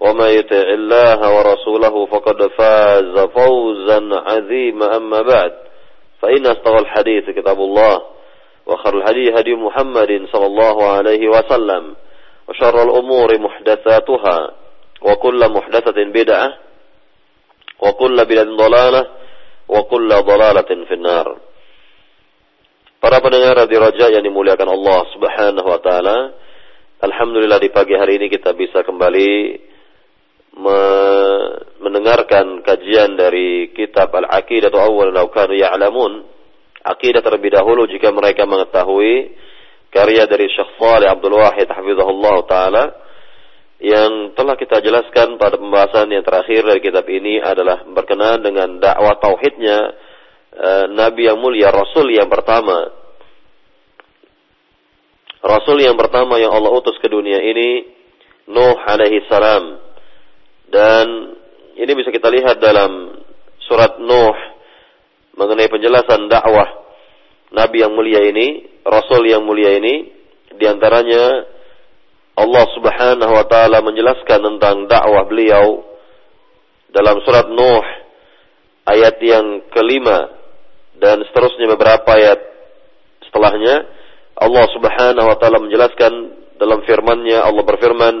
وما يطع الله ورسوله فقد فاز فوزا عظيما أما بعد فإن أصدق الحديث كتاب الله وخر الهدي هدي محمد صلى الله عليه وسلم وشر الأمور محدثاتها وكل محدثة بدعة وكل بدعة ضلالة وكل ضلالة في النار Para pendengar Radio Raja yang dimuliakan Allah Subhanahu wa taala, alhamdulillah di pagi hari ini kita bisa kembali me mendengarkan kajian dari kitab Al-Aqidah atau Awal Law Kanu Ya'lamun. Aqidah terlebih dahulu jika mereka mengetahui karya dari Syekh Saleh Abdul Wahid hafizahullah taala yang telah kita jelaskan pada pembahasan yang terakhir dari kitab ini adalah berkenaan dengan dakwah tauhidnya Eh, nabi yang mulia, Rasul yang pertama. Rasul yang pertama yang Allah utus ke dunia ini, Nuh alaihi salam. Dan ini bisa kita lihat dalam surat Nuh mengenai penjelasan dakwah Nabi yang mulia ini, Rasul yang mulia ini, di antaranya Allah subhanahu wa ta'ala menjelaskan tentang dakwah beliau dalam surat Nuh ayat yang kelima dan seterusnya beberapa ayat setelahnya. Allah Subhanahu wa taala menjelaskan dalam firman-Nya Allah berfirman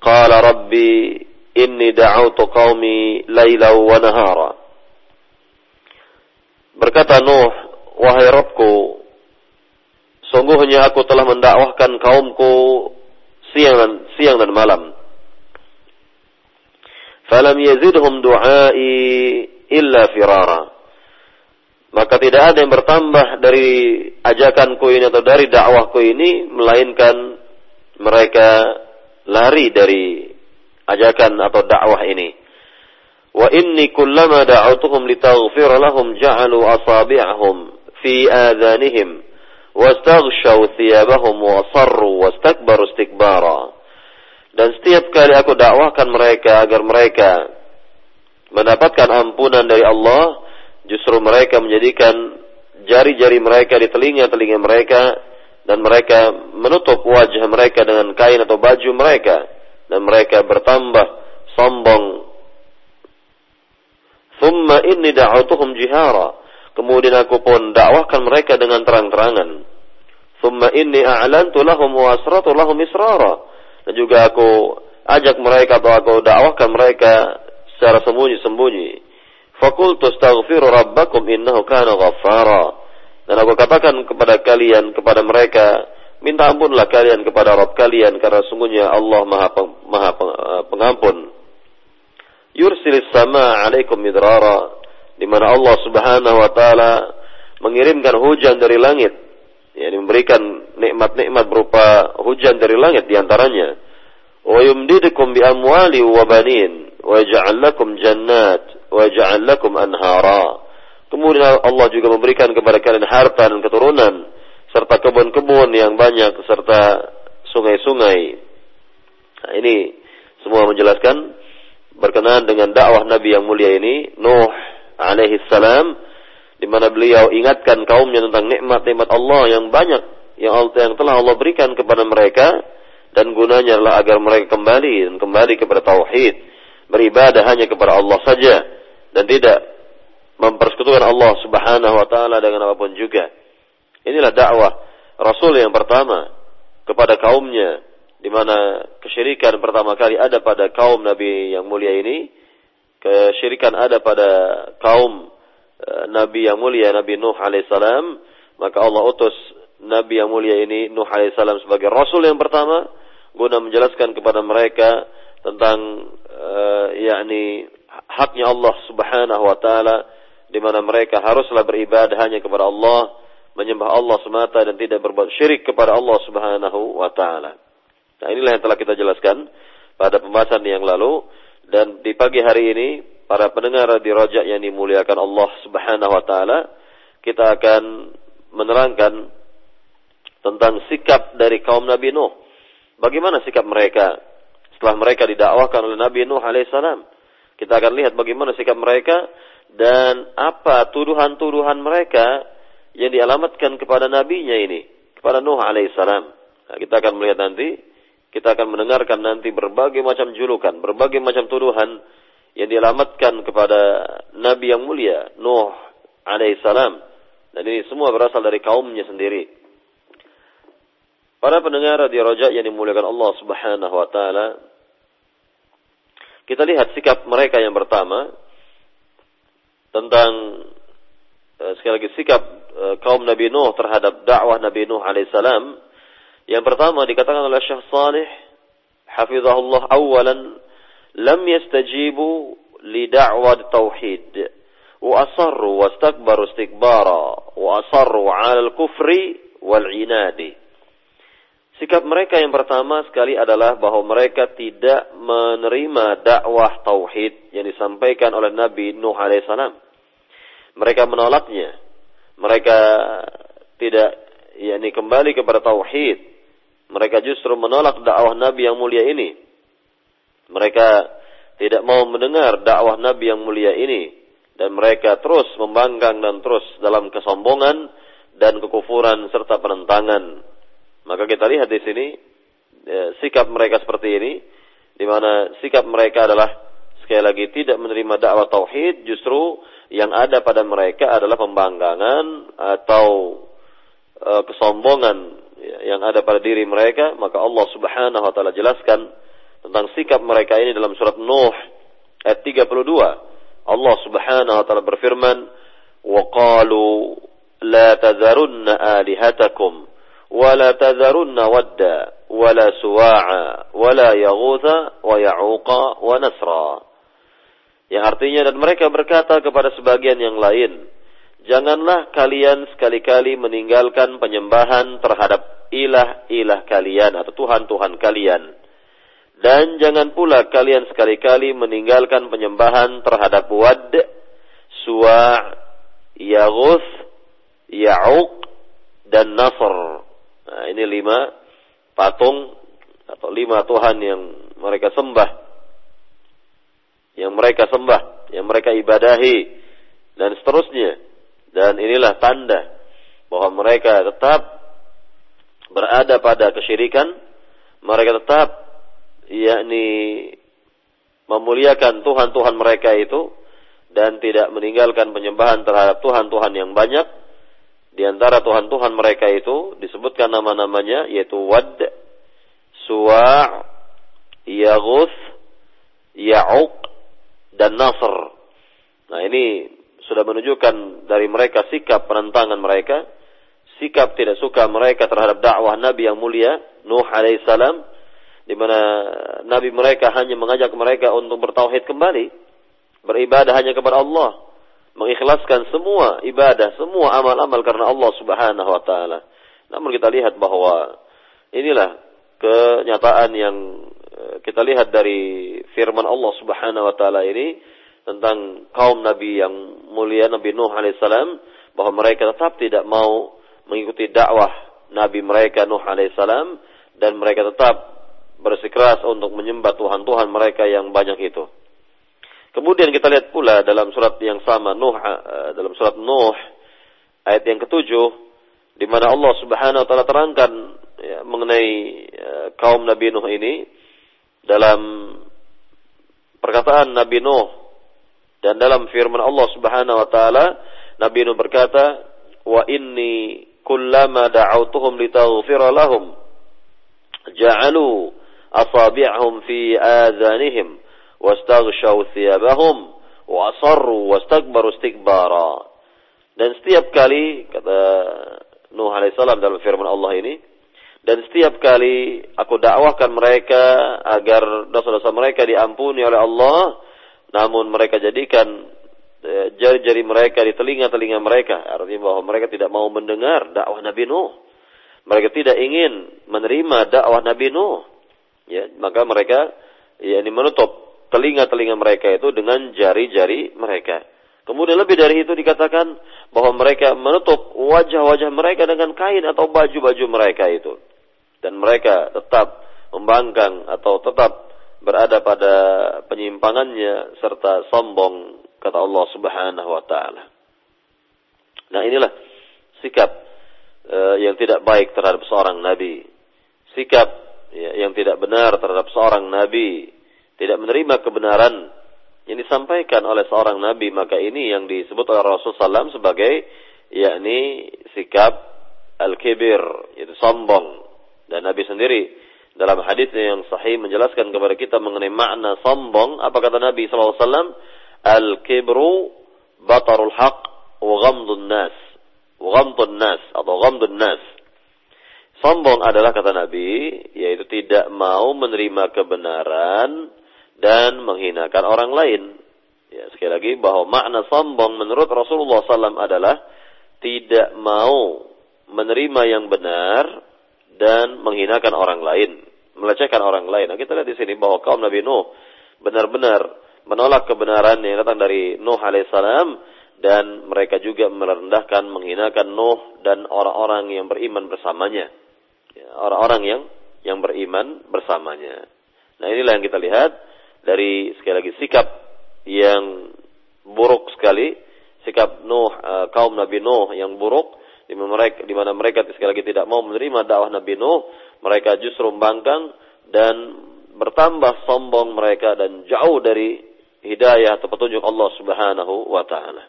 qala rabbi inni da'awtu qaumi laila wa nahara. Berkata Nuh wahai Rabbku sungguhnya aku telah mendakwahkan kaumku siang dan siang dan malam. Falam yazidhum du'ai illa firara. Maka tidak ada yang bertambah dari ajakanku ini atau dari dakwahku ini melainkan mereka lari dari ajakan atau dakwah ini. Wa inni kullama da'awtuhum litaghfir lahum ja'alu asabi'ahum fi adhanihim wastaghshaw thiyabahum wa sarru wastakbaru istikbara. Dan setiap kali aku dakwahkan mereka agar mereka mendapatkan ampunan dari Allah, justru mereka menjadikan jari-jari mereka di telinga-telinga mereka dan mereka menutup wajah mereka dengan kain atau baju mereka dan mereka bertambah sombong. Thumma inni da'utuhum jihara. Kemudian aku pun dakwahkan mereka dengan terang-terangan. Thumma inni a'lantu lahum wa asratu lahum israra. Dan juga aku ajak mereka atau aku dakwahkan mereka secara sembunyi-sembunyi. Fakultu astaghfiru rabbakum innahu kana ghaffara. Dan aku katakan kepada kalian, kepada mereka, minta ampunlah kalian kepada Rabb kalian karena sungguhnya Allah Maha Maha eh, Pengampun. Yursilis sama alaikum midrara di mana Allah Subhanahu wa taala mengirimkan hujan dari langit. Ya, memberikan nikmat-nikmat berupa hujan dari langit di antaranya. Wa yumdidukum bi amwali wa banin wa yaj'al lakum jannat wa ja'al lakum anhara. Kemudian Allah juga memberikan kepada kalian harta dan keturunan serta kebun-kebun yang banyak serta sungai-sungai. Nah, ini semua menjelaskan berkenaan dengan dakwah Nabi yang mulia ini, Nuh alaihi salam, di mana beliau ingatkan kaumnya tentang nikmat-nikmat Allah yang banyak yang yang telah Allah berikan kepada mereka dan gunanya adalah agar mereka kembali dan kembali kepada tauhid, beribadah hanya kepada Allah saja dan tidak mempersekutukan Allah Subhanahu wa taala dengan apa pun juga. Inilah dakwah Rasul yang pertama kepada kaumnya di mana kesyirikan pertama kali ada pada kaum Nabi yang mulia ini kesyirikan ada pada kaum uh, Nabi yang mulia Nabi Nuh alaihissalam, maka Allah utus Nabi yang mulia ini Nuh alaihissalam sebagai Rasul yang pertama guna menjelaskan kepada mereka tentang uh, yakni haknya Allah Subhanahu wa taala di mana mereka haruslah beribadah hanya kepada Allah, menyembah Allah semata dan tidak berbuat syirik kepada Allah Subhanahu wa taala. Nah, inilah yang telah kita jelaskan pada pembahasan yang lalu dan di pagi hari ini para pendengar di rojak yang dimuliakan Allah Subhanahu wa taala kita akan menerangkan tentang sikap dari kaum Nabi Nuh. Bagaimana sikap mereka setelah mereka didakwahkan oleh Nabi Nuh alaihissalam? Kita akan lihat bagaimana sikap mereka dan apa tuduhan-tuduhan mereka yang dialamatkan kepada nabinya ini, kepada Nuh alaihissalam. Nah, kita akan melihat nanti, kita akan mendengarkan nanti berbagai macam julukan, berbagai macam tuduhan yang dialamatkan kepada nabi yang mulia, Nuh alaihissalam. Dan ini semua berasal dari kaumnya sendiri. Para pendengar di rojak yang dimuliakan Allah Subhanahu wa taala, kita lihat sikap mereka yang pertama tentang uh, sekali lagi sikap kaum Nabi Nuh terhadap dakwah Nabi Nuh alaihissalam. Yang pertama dikatakan oleh Syekh Salih hafizahullah awalan lam yastajibu li da'wah tauhid wa asarru wastakbaru istikbara wa asarru 'ala al-kufri wal 'inadi Sikap mereka yang pertama sekali adalah bahwa mereka tidak menerima dakwah tauhid yang disampaikan oleh Nabi Nuh alaihissalam. Mereka menolaknya. Mereka tidak yakni kembali kepada tauhid. Mereka justru menolak dakwah Nabi yang mulia ini. Mereka tidak mau mendengar dakwah Nabi yang mulia ini dan mereka terus membanggang dan terus dalam kesombongan dan kekufuran serta penentangan maka kita lihat di sini ya, sikap mereka seperti ini, di mana sikap mereka adalah sekali lagi tidak menerima dakwah tauhid, justru yang ada pada mereka adalah pembangkangan atau e, kesombongan yang ada pada diri mereka, maka Allah Subhanahu wa taala jelaskan tentang sikap mereka ini dalam surat Nuh ayat 32. Allah Subhanahu wa taala berfirman, "Wa qalu la tazarunna alihatakum wa la tazarunna wadda wa la suwa'a wa la yaghutha wa ya'uqa wa nasra." Yang artinya dan mereka berkata kepada sebagian yang lain janganlah kalian sekali-kali meninggalkan penyembahan terhadap ilah-ilah kalian atau tuhan-tuhan kalian dan jangan pula kalian sekali-kali meninggalkan penyembahan terhadap wad suwa' yaghus ya'uq dan nasr Nah, ini lima patung atau lima Tuhan yang mereka sembah. Yang mereka sembah, yang mereka ibadahi dan seterusnya. Dan inilah tanda bahwa mereka tetap berada pada kesyirikan, mereka tetap yakni memuliakan Tuhan-Tuhan mereka itu dan tidak meninggalkan penyembahan terhadap Tuhan-Tuhan yang banyak di antara Tuhan-Tuhan mereka itu disebutkan nama-namanya yaitu Wad, Suwa', Yaghus, Ya'uq, dan Nasr. Nah ini sudah menunjukkan dari mereka sikap penentangan mereka, sikap tidak suka mereka terhadap dakwah Nabi yang mulia, Nuh alaihissalam, di mana Nabi mereka hanya mengajak mereka untuk bertauhid kembali, beribadah hanya kepada Allah mengikhlaskan semua ibadah, semua amal-amal karena Allah Subhanahu wa taala. Namun kita lihat bahwa inilah kenyataan yang kita lihat dari firman Allah Subhanahu wa taala ini tentang kaum nabi yang mulia Nabi Nuh alaihissalam bahwa mereka tetap tidak mau mengikuti dakwah nabi mereka Nuh alaihissalam dan mereka tetap bersikeras untuk menyembah Tuhan-Tuhan mereka yang banyak itu. Kemudian kita lihat pula dalam surat yang sama Nuh eh, dalam surat Nuh ayat yang ketujuh di mana Allah Subhanahu wa taala terangkan ya, mengenai ya, kaum Nabi Nuh ini dalam perkataan Nabi Nuh dan dalam firman Allah Subhanahu wa taala Nabi Nuh berkata wa inni kullama da'awtuhum litaghfira lahum ja'alu asabi'ahum fi adhanihim wastaghshaw thiyabahum wa asarru wastakbaru istikbara. Dan setiap kali kata Nuh alaihi salam dalam firman Allah ini dan setiap kali aku dakwahkan mereka agar dosa-dosa mereka diampuni oleh Allah, namun mereka jadikan e, jari-jari mereka di telinga-telinga mereka, artinya bahwa mereka tidak mau mendengar dakwah Nabi Nuh. Mereka tidak ingin menerima dakwah Nabi Nuh. Ya, maka mereka ya ini menutup telinga-telinga mereka itu dengan jari-jari mereka. Kemudian lebih dari itu dikatakan bahwa mereka menutup wajah-wajah mereka dengan kain atau baju-baju mereka itu. Dan mereka tetap membangkang atau tetap berada pada penyimpangannya serta sombong kata Allah Subhanahu wa taala. Nah, inilah sikap uh, yang tidak baik terhadap seorang nabi. Sikap ya, yang tidak benar terhadap seorang nabi tidak menerima kebenaran yang disampaikan oleh seorang nabi maka ini yang disebut oleh Rasulullah SAW sebagai yakni sikap al-kibir yaitu sombong dan Nabi sendiri dalam hadisnya yang sahih menjelaskan kepada kita mengenai makna sombong. Apa kata Nabi SAW al-kibru batarul haq wa ghamdun nas. Wa ghamdun nas atau ghamdun nas. Sombong adalah kata Nabi yaitu tidak mau menerima kebenaran dan menghinakan orang lain. Ya, sekali lagi bahwa makna sombong menurut Rasulullah SAW adalah tidak mau menerima yang benar dan menghinakan orang lain, melecehkan orang lain. Nah, kita lihat di sini bahwa kaum Nabi Nuh benar-benar menolak kebenaran yang datang dari Nuh alaihissalam dan mereka juga merendahkan, menghinakan Nuh dan orang-orang yang beriman bersamanya. Ya, orang-orang yang yang beriman bersamanya. Nah inilah yang kita lihat dari sekali lagi sikap yang buruk sekali, sikap Nuh uh, kaum Nabi Nuh yang buruk di mereka di mana mereka sekali lagi tidak mau menerima dakwah Nabi Nuh, mereka justru membangkang dan bertambah sombong mereka dan jauh dari hidayah atau petunjuk Allah Subhanahu wa taala.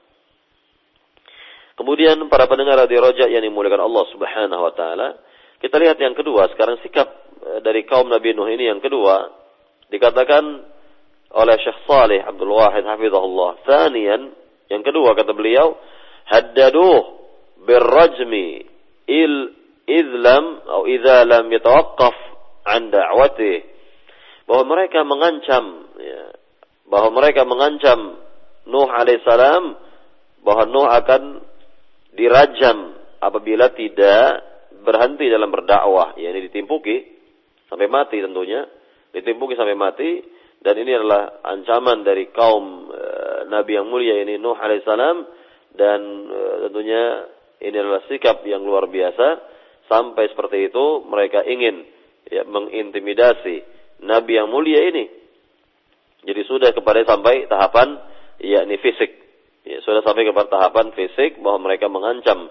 Kemudian para pendengar radio Roja yang dimuliakan Allah Subhanahu wa taala, kita lihat yang kedua, sekarang sikap eh, dari kaum Nabi Nuh ini yang kedua dikatakan oleh Syekh Saleh Abdul Wahid hafizahullah. Thanian, yang kedua kata beliau, haddaduh birrajmi il idlam atau idza lam yatawaqqaf an da'watih. Bahwa mereka mengancam ya, bahwa mereka mengancam Nuh alaihissalam bahwa Nuh akan dirajam apabila tidak berhenti dalam berdakwah, yakni ditimpuki sampai mati tentunya, ditimpuki sampai mati. Dan ini adalah ancaman dari kaum e, Nabi yang mulia ini Nuh alaihissalam dan e, tentunya ini adalah sikap yang luar biasa sampai seperti itu mereka ingin ya, mengintimidasi Nabi yang mulia ini. Jadi sudah kepada sampai tahapan yakni fisik. Ya, sudah sampai kepada tahapan fisik bahwa mereka mengancam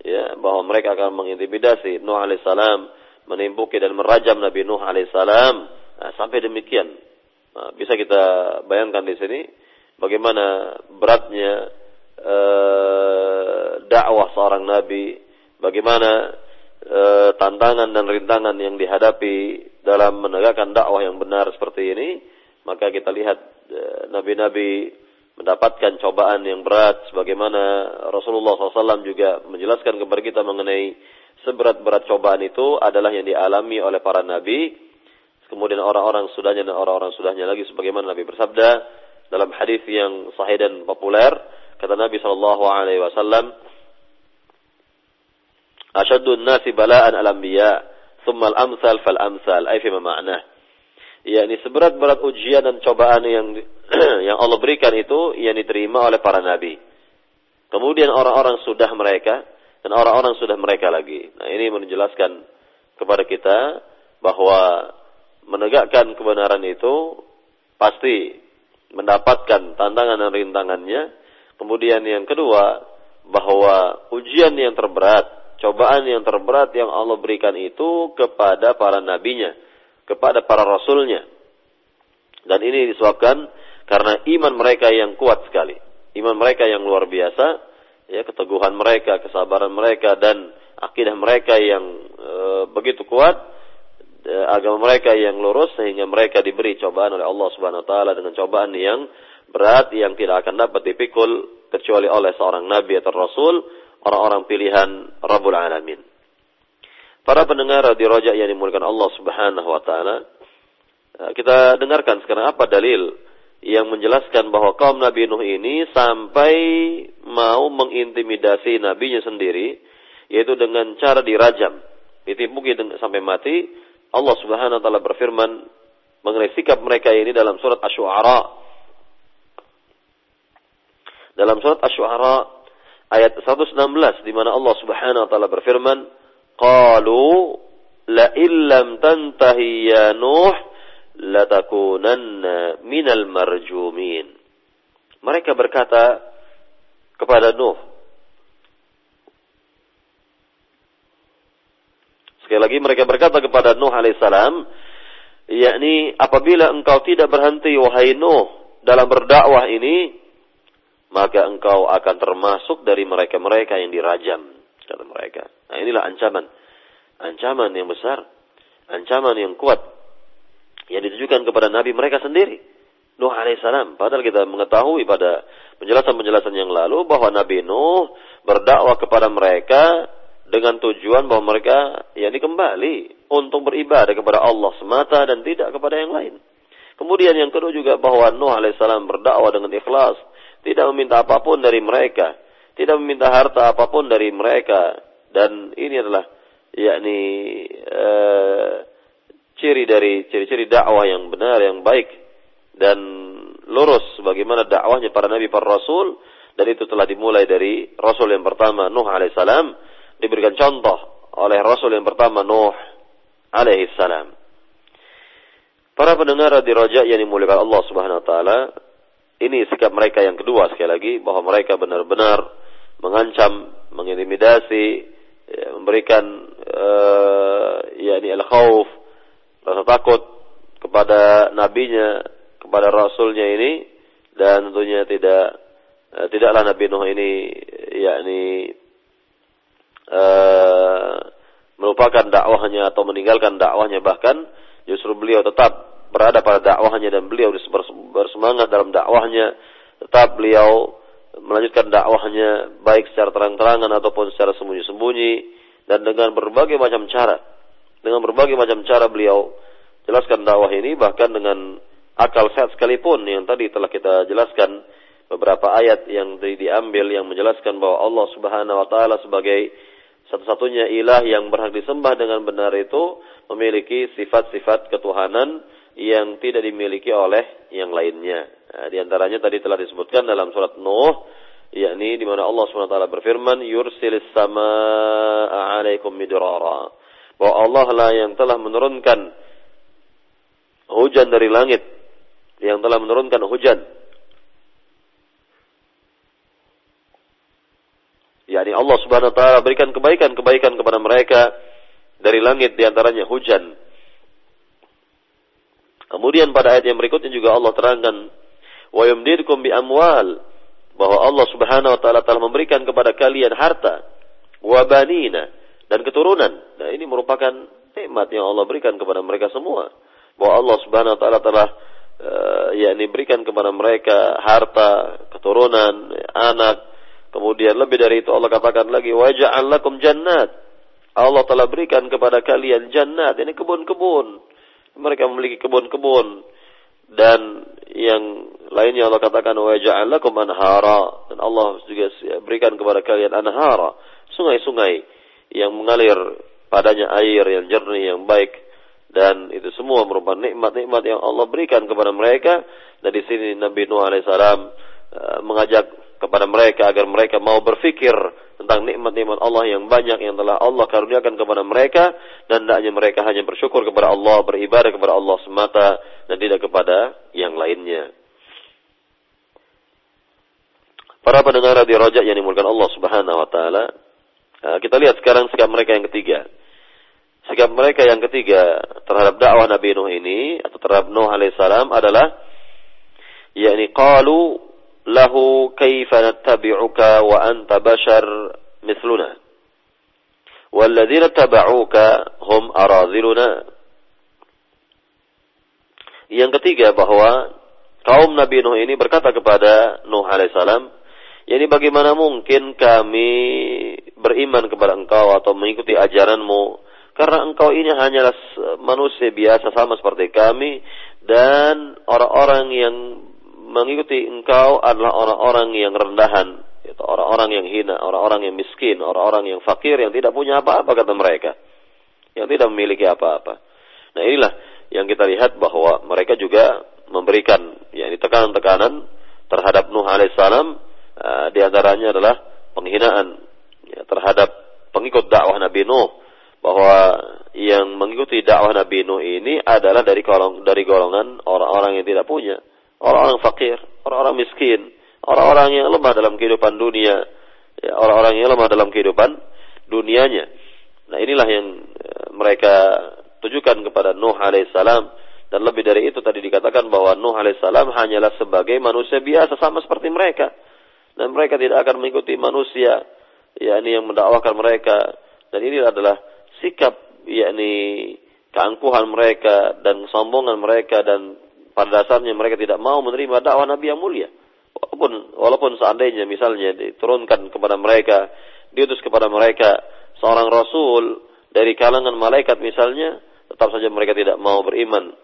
ya bahwa mereka akan mengintimidasi Nuh alaihissalam, menimpuki dan merajam Nabi Nuh alaihissalam. Nah, sampai demikian Nah, bisa kita bayangkan di sini bagaimana beratnya uh, dakwah seorang nabi, bagaimana uh, tantangan dan rintangan yang dihadapi dalam menegakkan dakwah yang benar seperti ini, maka kita lihat uh, nabi-nabi mendapatkan cobaan yang berat sebagaimana Rasulullah SAW juga menjelaskan kepada kita mengenai seberat-berat cobaan itu adalah yang dialami oleh para nabi. Kemudian orang-orang sudahnya dan orang-orang sudahnya lagi sebagaimana Nabi bersabda dalam hadis yang sahih dan populer kata Nabi sallallahu alaihi wasallam Asyadun nasi bala'an al-anbiya thumma al-amsal fal-amsal. Ay fi ma'na? Yakni seberat-berat ujian dan cobaan yang yang Allah berikan itu yang diterima oleh para nabi. Kemudian orang-orang sudah mereka dan orang-orang sudah mereka lagi. Nah ini menjelaskan kepada kita bahwa menegakkan kebenaran itu pasti mendapatkan tantangan dan rintangannya. Kemudian yang kedua, bahwa ujian yang terberat, cobaan yang terberat yang Allah berikan itu kepada para nabinya, kepada para rasulnya. Dan ini disebabkan karena iman mereka yang kuat sekali. Iman mereka yang luar biasa, ya keteguhan mereka, kesabaran mereka dan akidah mereka yang e, begitu kuat agama mereka yang lurus sehingga mereka diberi cobaan oleh Allah Subhanahu wa taala dengan cobaan yang berat yang tidak akan dapat dipikul kecuali oleh seorang nabi atau rasul, orang-orang pilihan Rabbul Alamin. Para pendengar di rojak yang dimulakan Allah Subhanahu wa taala, eh, kita dengarkan sekarang apa dalil yang menjelaskan bahwa kaum Nabi Nuh ini sampai mau mengintimidasi nabinya sendiri yaitu dengan cara dirajam, ditimpuki sampai mati. Allah Subhanahu wa taala berfirman mengenai sikap mereka ini dalam surat Asy-Syu'ara dalam surat Asy-Syu'ara ayat 116 di mana Allah Subhanahu wa taala berfirman, "Qalu la illam tantahi ya Nuh latakunanna minal marjumin." Mereka berkata kepada Nuh, Sekali lagi mereka berkata kepada Nuh alaihissalam, yakni apabila engkau tidak berhenti wahai Nuh dalam berdakwah ini, maka engkau akan termasuk dari mereka-mereka yang dirajam kata mereka. Nah, inilah ancaman. Ancaman yang besar, ancaman yang kuat yang ditujukan kepada nabi mereka sendiri. Nuh alaihissalam. Padahal kita mengetahui pada penjelasan-penjelasan yang lalu bahwa Nabi Nuh berdakwah kepada mereka dengan tujuan bahwa mereka yakni kembali untuk beribadah kepada Allah semata dan tidak kepada yang lain. Kemudian yang kedua juga bahwa Nuh alaihissalam berdakwah dengan ikhlas tidak meminta apa pun dari mereka, tidak meminta harta apa pun dari mereka. Dan ini adalah yakni uh, ciri dari ciri-ciri dakwah yang benar yang baik dan lurus. Bagaimana dakwahnya para nabi para rasul. Dan itu telah dimulai dari rasul yang pertama Nuh alaihissalam diberikan contoh oleh rasul yang pertama Nuh alaihissalam. Para pendengar di Raja yang dimuliakan Allah Subhanahu wa taala, ini sikap mereka yang kedua sekali lagi bahwa mereka benar-benar mengancam, mengintimidasi, ya, memberikan uh, yakni al-khauf, rasa takut kepada nabinya, kepada rasulnya ini dan tentunya tidak uh, tidaklah Nabi Nuh ini yakni uh, melupakan dakwahnya atau meninggalkan dakwahnya. Bahkan justru beliau tetap berada pada dakwahnya dan beliau bersemangat dalam dakwahnya, tetap beliau melanjutkan dakwahnya baik secara terang-terangan ataupun secara sembunyi-sembunyi dan dengan berbagai macam cara. Dengan berbagai macam cara beliau jelaskan dakwah ini bahkan dengan akal sehat sekalipun yang tadi telah kita jelaskan beberapa ayat yang diambil yang menjelaskan bahwa Allah Subhanahu wa taala sebagai satu-satunya ilah yang berhak disembah dengan benar itu memiliki sifat-sifat ketuhanan yang tidak dimiliki oleh yang lainnya. Nah, di antaranya tadi telah disebutkan dalam surat Nuh, yakni di mana Allah SWT berfirman, "Yursilis samaa'a 'alaikum midrara." Bahwa Allah lah yang telah menurunkan hujan dari langit, yang telah menurunkan hujan. yakni Allah Subhanahu wa taala berikan kebaikan-kebaikan kepada mereka dari langit di antaranya hujan Kemudian pada ayat yang berikutnya juga Allah terangkan wa yumdidkum bi amwal bahwa Allah Subhanahu wa taala telah memberikan kepada kalian harta wa banina dan keturunan. Nah, ini merupakan nikmat yang Allah berikan kepada mereka semua. Bahwa Allah Subhanahu wa taala telah uh, yakni berikan kepada mereka harta, keturunan, anak. Kemudian lebih dari itu Allah katakan lagi wa ja'al lakum jannat. Allah telah berikan kepada kalian jannat, ini kebun-kebun mereka memiliki kebun-kebun. Dan yang lainnya Allah katakan wa ja'alakum anhara. Dan Allah juga berikan kepada kalian anhara sungai-sungai yang mengalir padanya air yang jernih yang baik. Dan itu semua merupakan nikmat-nikmat yang Allah berikan kepada mereka. Dan di sini Nabi Nuh alaihissalam uh, mengajak kepada mereka agar mereka mau berfikir tentang nikmat-nikmat Allah yang banyak yang telah Allah karuniakan kepada mereka dan hendaknya mereka hanya bersyukur kepada Allah, beribadah kepada Allah semata dan tidak kepada yang lainnya. Para pendengar di rojak yang dimulakan Allah Subhanahu wa taala, eh, kita lihat sekarang sikap mereka yang ketiga. Sikap mereka yang ketiga terhadap dakwah Nabi Nuh ini atau terhadap Nuh alaihissalam adalah yakni qalu lahu kaifa nattabi'uka wa anta bashar mithluna والذين اتبعوك hum هم أراذلنا yang ketiga bahwa kaum Nabi Nuh ini berkata kepada Nuh alaihissalam, "Yani bagaimana mungkin kami beriman kepada engkau atau mengikuti ajaranmu karena engkau ini hanyalah manusia biasa sama seperti kami dan orang-orang yang mengikuti engkau adalah orang-orang yang rendahan, yaitu orang-orang yang hina, orang-orang yang miskin, orang-orang yang fakir yang tidak punya apa-apa kata mereka, yang tidak memiliki apa-apa. Nah inilah yang kita lihat bahwa mereka juga memberikan yakni tekanan-tekanan terhadap Nuh alaihissalam uh, di antaranya adalah penghinaan ya, terhadap pengikut dakwah Nabi Nuh bahwa yang mengikuti dakwah Nabi Nuh ini adalah dari golong dari golongan orang-orang yang tidak punya orang-orang fakir, orang-orang miskin, orang-orang yang lemah dalam kehidupan dunia, ya, orang-orang yang lemah dalam kehidupan dunianya. Nah inilah yang eh, mereka tujukan kepada Nuh alaihissalam. Dan lebih dari itu tadi dikatakan bahwa Nuh alaihissalam hanyalah sebagai manusia biasa sama seperti mereka. Dan mereka tidak akan mengikuti manusia yakni yang mendakwakan mereka. Dan ini adalah sikap yakni keangkuhan mereka dan kesombongan mereka dan pada dasarnya mereka tidak mau menerima dakwah Nabi yang mulia. Walaupun walaupun seandainya misalnya diturunkan kepada mereka, diutus kepada mereka seorang rasul dari kalangan malaikat misalnya, tetap saja mereka tidak mau beriman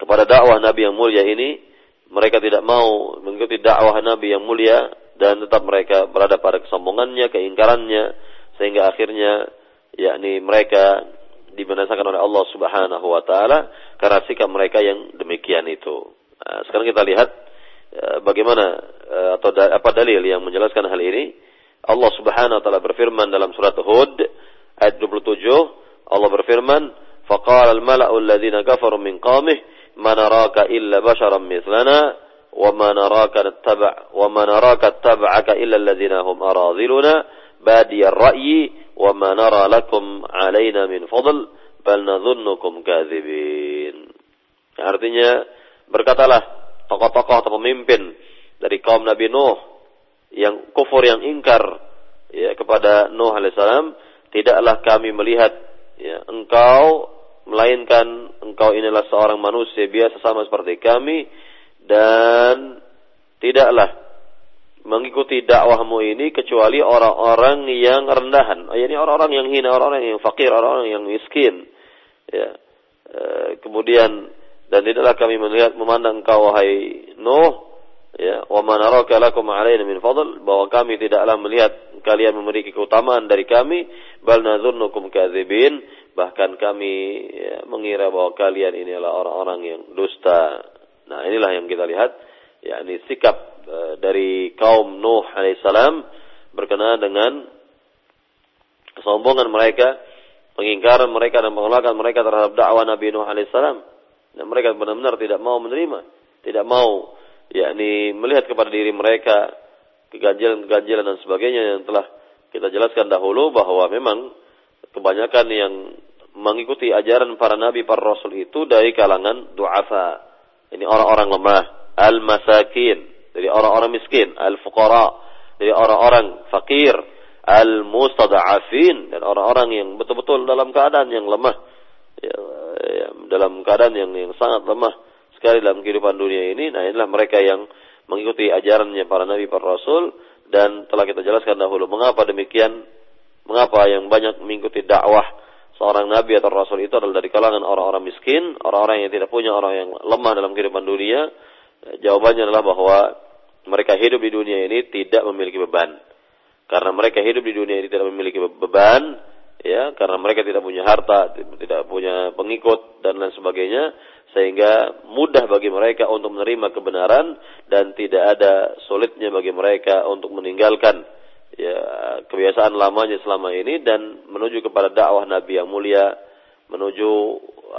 kepada dakwah Nabi yang mulia ini. Mereka tidak mau mengikuti dakwah Nabi yang mulia dan tetap mereka berada pada kesombongannya, keingkarannya, sehingga akhirnya yakni mereka dibinasakan oleh Allah Subhanahu wa taala karena sikap mereka yang demikian itu. Nah, sekarang kita lihat uh, bagaimana uh, atau apa dalil yang menjelaskan hal ini. Allah Subhanahu wa taala berfirman dalam surat Hud ayat 27, Allah berfirman, "Faqala al-mala'u alladziina kafaru min qawmih ma naraka illa basharan mithlana wa ma naraka tab'a wa ma naraka tab'aka illa alladziina hum aradhiluna badiya ar-ra'yi ma nara lakum alaina min fadl bal nadhunnukum kadzibin. Artinya berkatalah tokoh-tokoh atau pemimpin dari kaum Nabi Nuh yang kufur yang ingkar ya kepada Nuh alaihissalam tidaklah kami melihat ya engkau melainkan engkau inilah seorang manusia biasa sama seperti kami dan tidaklah mengikuti dakwahmu ini kecuali orang-orang yang rendahan, yakni orang-orang yang hina, orang-orang yang fakir, orang-orang yang miskin. Ya. E, kemudian dan tidaklah kami melihat memandang kau wahai Nuh ya wa manaraka lakum alaina min fadl bahwa kami tidaklah melihat kalian memiliki keutamaan dari kami bal nadzunnukum kadzibin bahkan kami ya, mengira bahwa kalian ini adalah orang-orang yang dusta. Nah, inilah yang kita lihat yakni sikap dari kaum Nuh alaihissalam berkenaan dengan kesombongan mereka, pengingkaran mereka dan penolakan mereka terhadap dakwah Nabi Nuh alaihissalam. Dan mereka benar-benar tidak mau menerima, tidak mau yakni melihat kepada diri mereka keganjilan-keganjilan dan sebagainya yang telah kita jelaskan dahulu bahwa memang kebanyakan yang mengikuti ajaran para nabi, para rasul itu dari kalangan du'afa. Ini orang-orang lemah, al-masakin, dari orang-orang miskin, al-fuqara, dari orang-orang fakir, al-mustada'afin. Dan orang-orang yang betul-betul dalam keadaan yang lemah, ya, ya, dalam keadaan yang yang sangat lemah sekali dalam kehidupan dunia ini. Nah, inilah mereka yang mengikuti ajarannya para nabi, para rasul. Dan telah kita jelaskan dahulu mengapa demikian, mengapa yang banyak mengikuti dakwah seorang nabi atau rasul itu adalah dari kalangan orang-orang miskin, orang-orang yang tidak punya, orang yang lemah dalam kehidupan dunia Jawabannya adalah bahwa mereka hidup di dunia ini tidak memiliki beban. Karena mereka hidup di dunia ini tidak memiliki beban, ya, karena mereka tidak punya harta, tidak punya pengikut dan lain sebagainya, sehingga mudah bagi mereka untuk menerima kebenaran dan tidak ada sulitnya bagi mereka untuk meninggalkan ya kebiasaan lamanya selama ini dan menuju kepada dakwah Nabi yang mulia, menuju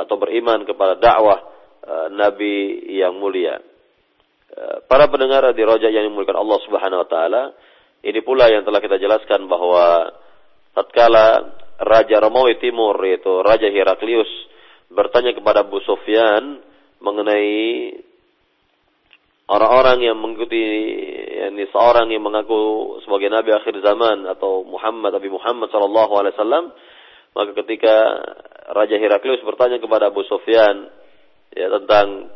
atau beriman kepada dakwah uh, Nabi yang mulia. Eh, para pendengar di roja yang dimuliakan Allah Subhanahu wa taala, ini pula yang telah kita jelaskan bahwa tatkala Raja Romawi Timur yaitu Raja Heraklius bertanya kepada Abu Sufyan mengenai orang-orang yang mengikuti yakni seorang yang mengaku sebagai nabi akhir zaman atau Muhammad Nabi Muhammad sallallahu alaihi wasallam maka ketika Raja Heraklius bertanya kepada Abu Sufyan ya tentang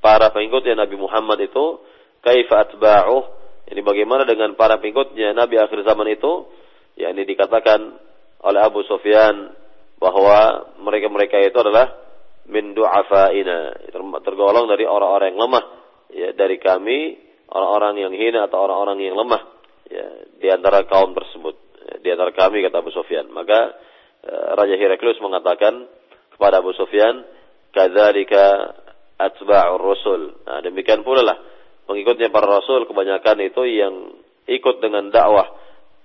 para pengikutnya Nabi Muhammad itu kaifa atba'uh ini bagaimana dengan para pengikutnya Nabi akhir zaman itu? Ya ini dikatakan oleh Abu Sufyan bahwa mereka-mereka itu adalah min du'afaina tergolong dari orang-orang yang lemah. Ya dari kami orang-orang yang hina atau orang-orang yang lemah. Ya di antara kaum tersebut. Ya, di antara kami kata Abu Sufyan. Maka uh, Raja Heraklius mengatakan kepada Abu Sufyan kadzalika atba'ur rasul nah demikian pula lah. Pengikutnya para rasul kebanyakan itu yang ikut dengan dakwah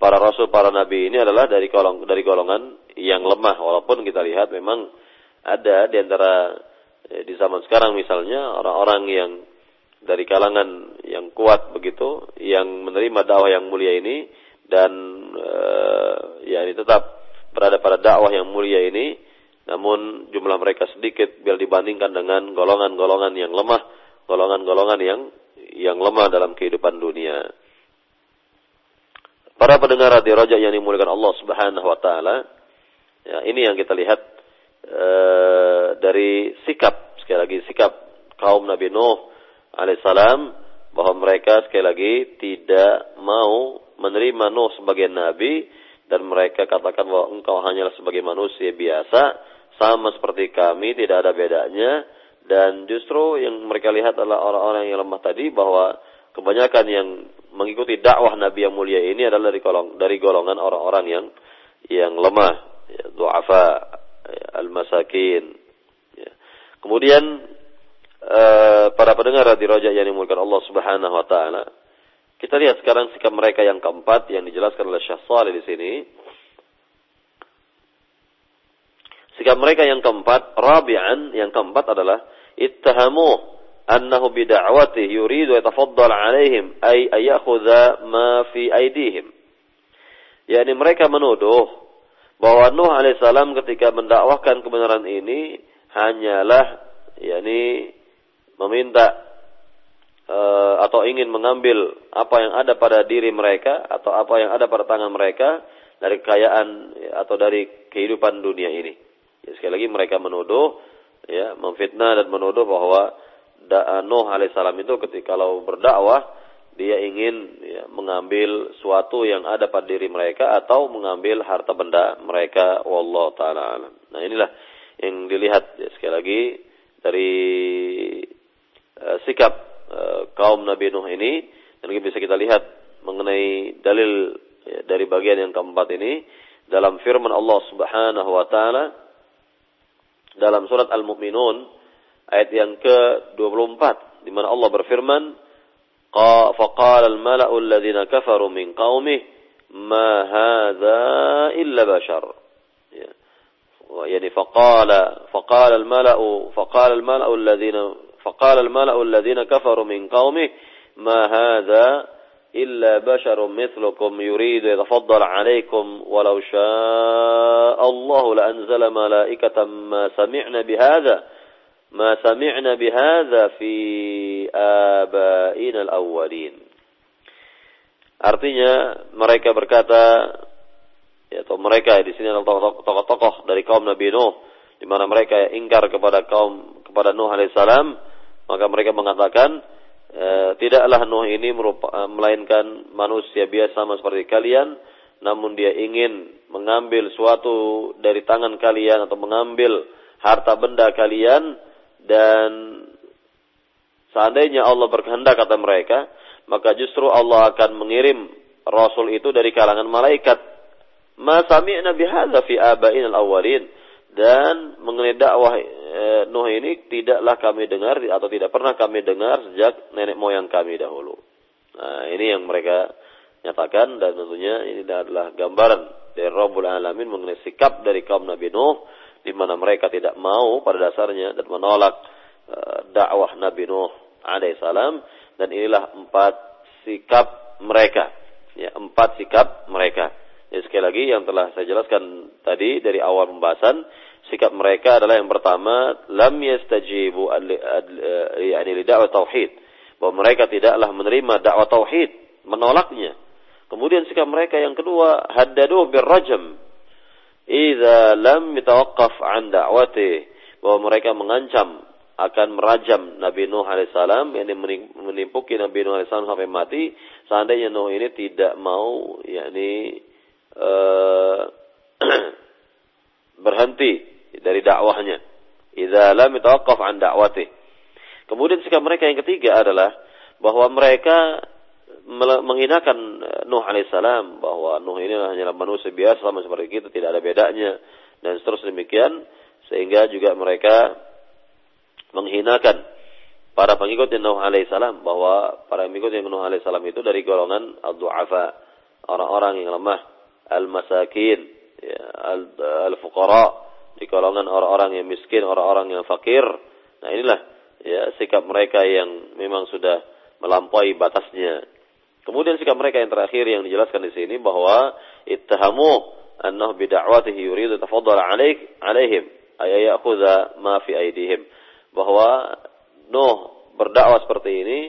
para rasul para nabi ini adalah dari golong dari golongan yang lemah. Walaupun kita lihat memang ada di antara eh, di zaman sekarang misalnya orang-orang yang dari kalangan yang kuat begitu yang menerima dakwah yang mulia ini dan uh, ya ini tetap berada pada dakwah yang mulia ini namun jumlah mereka sedikit bila dibandingkan dengan golongan-golongan yang lemah golongan-golongan yang yang lemah dalam kehidupan dunia. Para pendengar radio Raja yang dimuliakan Allah Subhanahu wa taala, ya, ini yang kita lihat e, dari sikap sekali lagi sikap kaum Nabi Nuh alaihissalam bahwa mereka sekali lagi tidak mau menerima Nuh sebagai nabi dan mereka katakan bahwa engkau hanyalah sebagai manusia biasa sama seperti kami tidak ada bedanya dan justru yang mereka lihat adalah orang-orang yang lemah tadi bahwa kebanyakan yang mengikuti dakwah Nabi yang mulia ini adalah dari golong dari golongan orang-orang yang yang lemah, ya, duafa, ya, al-masakin. Ya. Kemudian uh, para pendengar di Roja yang dimulakan Allah Subhanahu wa taala. Kita lihat sekarang sikap mereka yang keempat yang dijelaskan oleh Syekh Saleh di sini. Sikap mereka yang keempat, rabi'an, yang keempat adalah ittahamu annahu bida'wati yuridu yatafaddal alaihim ay ayakhudha ma fi aidihim. yakni mereka menuduh bahwa Nuh alaihissalam ketika mendakwahkan kebenaran ini hanyalah yakni meminta uh, atau ingin mengambil apa yang ada pada diri mereka atau apa yang ada pada tangan mereka dari kekayaan atau dari kehidupan dunia ini. Ya, sekali lagi mereka menuduh ya memfitnah dan menuduh bahwa Nuh alaihissalam itu ketika kalau berdakwah dia ingin ya, mengambil suatu yang ada pada diri mereka atau mengambil harta benda mereka. Wallahu taala Nah, inilah yang dilihat ya, sekali lagi dari uh, sikap uh, kaum Nabi Nuh ini. Dan bisa kita lihat mengenai dalil ya, dari bagian yang keempat ini. Dalam firman Allah Subhanahu wa taala dalam surat Al-Mu'minun ayat yang ke-24 di mana Allah berfirman فَقَالَ الْمَلَأُ الَّذِينَ كَفَرُوا مِنْ قَوْمِهِ مَا هَذَا إِلَّا بَشَرٌ يعني فقال فقال الملأ فقال الملأ الذين فقال الملأ الذين كفروا من قومه ما هذا إلا بشر مثلكم يريد يتفضل عليكم ولو شاء الله لأنزل ملائكة ما سمعنا بهذا ma sami'na bihadza fi abaina al-awwalin. Artinya mereka berkata ya, atau mereka di sini adalah tokoh-tokoh dari kaum Nabi Nuh di mana mereka ingkar kepada kaum kepada Nuh alaihissalam maka mereka mengatakan e, tidaklah Nuh ini merupa, e, melainkan manusia biasa sama seperti kalian namun dia ingin mengambil suatu dari tangan kalian atau mengambil harta benda kalian dan seandainya Allah berkehendak kata mereka, maka justru Allah akan mengirim Rasul itu dari kalangan malaikat. Ma sami'na bihadza fi aba'in al-awwalin. Dan mengenai dakwah e, Nuh ini tidaklah kami dengar atau tidak pernah kami dengar sejak nenek moyang kami dahulu. Nah, ini yang mereka nyatakan dan tentunya ini adalah gambaran dari Rabbul Alamin mengenai sikap dari kaum Nabi Nuh di mana mereka tidak mau pada dasarnya dan menolak uh, dakwah Nabi Nuh alaihissalam dan inilah empat sikap mereka. Ya empat sikap mereka ya, sekali lagi yang telah saya jelaskan tadi dari awal pembahasan sikap mereka adalah yang pertama lam yastajibu yani li dakwah tauhid. Bahwa mereka tidaklah menerima dakwah tauhid menolaknya. Kemudian sikap mereka yang kedua haddadu birrajam. Idza lam yatawaqqaf an da'wati. Bahwa mereka mengancam akan merajam Nabi Nuh alaihissalam yang menimpuki Nabi Nuh alaihissalam sampai mati. Seandainya Nuh ini tidak mau yakni uh, berhenti dari dakwahnya. Idza lam yatawaqqaf an da'wati kemudian sikap mereka yang ketiga adalah bahwa mereka menghinakan eh, Nuh alaihissalam bahwa Nuh ini hanyalah manusia biasa sama seperti kita tidak ada bedanya dan seterusnya demikian sehingga juga mereka menghinakan para pengikut Nuh alaihissalam bahwa para pengikut Nuh alaihissalam itu dari golongan al-du'afa orang-orang yang lemah al-masakin ya, al-fuqara di golongan orang-orang yang miskin orang-orang yang fakir. Nah inilah ya sikap mereka yang memang sudah melampaui batasnya. Kemudian sikap mereka yang terakhir yang dijelaskan di sini bahwa ittahamu annahu bid'awatihi yuridu tafaddal alaih alaihim ay ya'khudha ma fi aidihim bahwa Nuh berdakwah seperti ini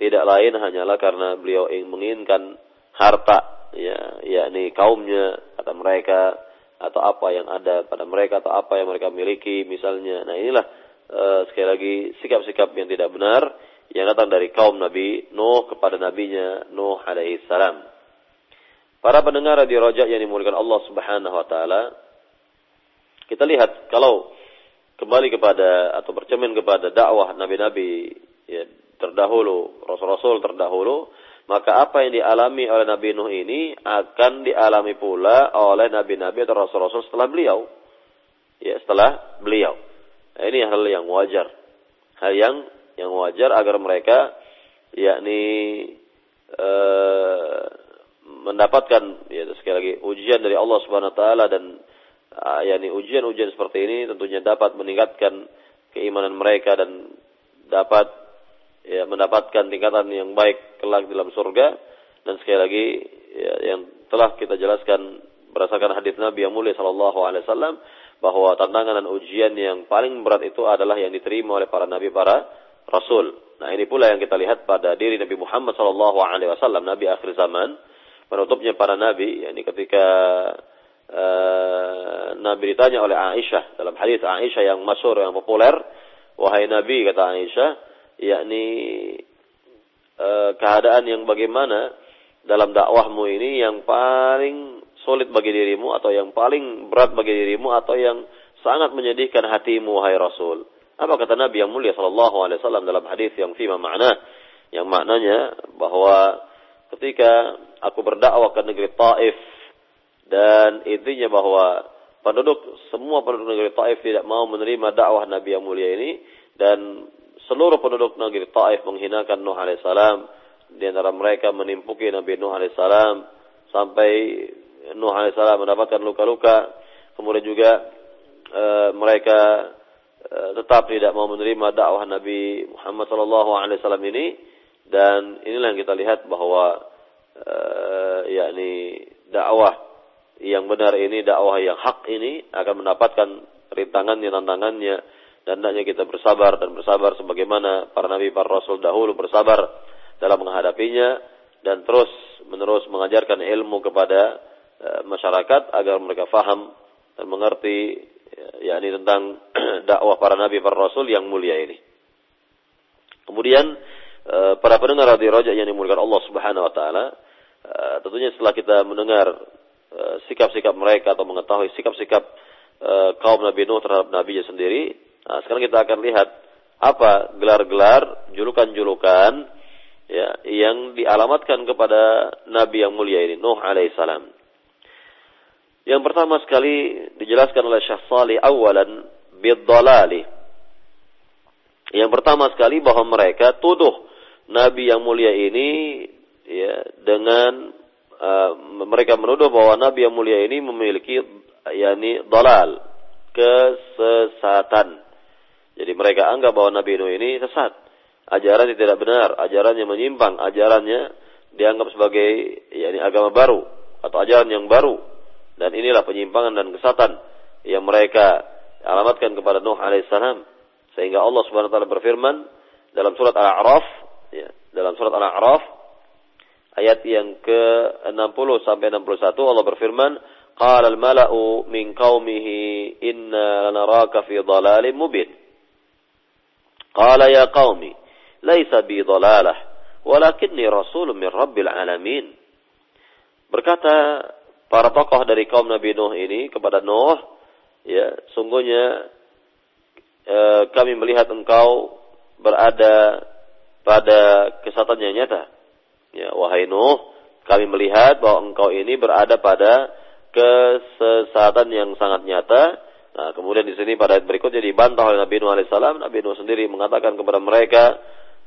tidak lain hanyalah karena beliau ingin menginginkan harta ya yakni kaumnya kata mereka atau apa yang ada pada mereka atau apa yang mereka miliki misalnya nah inilah uh, sekali lagi sikap-sikap yang tidak benar yang datang dari kaum Nabi Nuh kepada nabinya Nuh alaihi salam. Para pendengar di rojak yang dimuliakan Allah Subhanahu wa taala, kita lihat kalau kembali kepada atau bercermin kepada dakwah nabi-nabi ya, terdahulu, rasul-rasul terdahulu, maka apa yang dialami oleh Nabi Nuh ini akan dialami pula oleh nabi-nabi atau rasul-rasul setelah beliau. Ya, setelah beliau. Nah, ini hal yang wajar. Hal yang yang wajar agar mereka yakni e, mendapatkan ya sekali lagi ujian dari Allah Subhanahu wa taala dan uh, yakni ujian-ujian seperti ini tentunya dapat meningkatkan keimanan mereka dan dapat ya mendapatkan tingkatan yang baik kelak dalam surga dan sekali lagi ya, yang telah kita jelaskan berdasarkan hadis Nabi yang mulia sallallahu alaihi wasallam bahwa tantangan dan ujian yang paling berat itu adalah yang diterima oleh para nabi para Rasul. Nah ini pula yang kita lihat pada diri Nabi Muhammad SAW, Nabi akhir zaman, penutupnya para Nabi, yakni ketika uh, Nabi ditanya oleh Aisyah dalam hadis Aisyah yang masyur yang populer, wahai Nabi kata Aisyah, yakni uh, keadaan yang bagaimana dalam dakwahmu ini yang paling sulit bagi dirimu atau yang paling berat bagi dirimu atau yang sangat menyedihkan hatimu wahai Rasul. Apa kata Nabi yang mulia sallallahu alaihi wasallam dalam hadis yang fima makna yang maknanya bahwa ketika aku berdakwah ke negeri Taif dan intinya bahwa penduduk semua penduduk negeri Taif tidak mau menerima dakwah Nabi yang mulia ini dan seluruh penduduk negeri Taif menghinakan Nuh alaihissalam di antara mereka menimpuki Nabi Nuh alaihissalam sampai Nuh alaihissalam mendapatkan luka-luka. Kemudian juga e, mereka Eh, tetap tidak mau menerima dakwah Nabi Muhammad sallallahu alaihi wasallam ini. Dan inilah yang kita lihat bahwa uh, yakni dakwah yang benar ini dakwah yang hak ini akan mendapatkan rintangannya tantangannya dan hendaknya kita bersabar dan bersabar sebagaimana para nabi para rasul dahulu bersabar dalam menghadapinya dan terus menerus mengajarkan ilmu kepada uh, masyarakat agar mereka faham dan mengerti yakni tentang dakwah para nabi para rasul yang mulia ini. Kemudian eh, para pendengar radio Raja yang dimuliakan Allah Subhanahu wa taala, tentunya setelah kita mendengar sikap-sikap mereka atau mengetahui sikap-sikap kaum Nabi Nuh terhadap nabinya sendiri, nah, sekarang kita akan lihat apa gelar-gelar, julukan-julukan ya yang dialamatkan kepada nabi yang mulia ini Nuh alaihissalam. Yang pertama sekali dijelaskan oleh Syekh Salih awalan bidhalali. Yang pertama sekali bahwa mereka tuduh Nabi yang mulia ini ya dengan uh, mereka menuduh bahwa Nabi yang mulia ini memiliki yakni dalal, kesesatan. Jadi mereka anggap bahwa Nabi Nuh ini sesat. Ajarannya tidak benar, ajarannya menyimpang, ajarannya dianggap sebagai yakni agama baru atau ajaran yang baru dan inilah penyimpangan dan kesatan yang mereka alamatkan kepada Nuh alaihissalam. Sehingga Allah subhanahu wa ta'ala berfirman dalam surat Al-A'raf, ya, dalam surat Al-A'raf, ayat yang ke-60 sampai 61 Allah berfirman, Qala al-mala'u min qawmihi inna lanaraka fi dhalalin mubin. Qala ya qaumi, laisa bi dhalalah, walakinni rasulun min rabbil alamin. Berkata para tokoh dari kaum Nabi Nuh ini kepada Nuh, ya, sungguhnya eh, kami melihat engkau berada pada kesatuan yang nyata. Ya, wahai Nuh, kami melihat bahwa engkau ini berada pada kesesatan yang sangat nyata Nah, kemudian di sini pada ayat berikutnya dibantah oleh Nabi Nuh alaihissalam. Nabi Nuh sendiri mengatakan kepada mereka,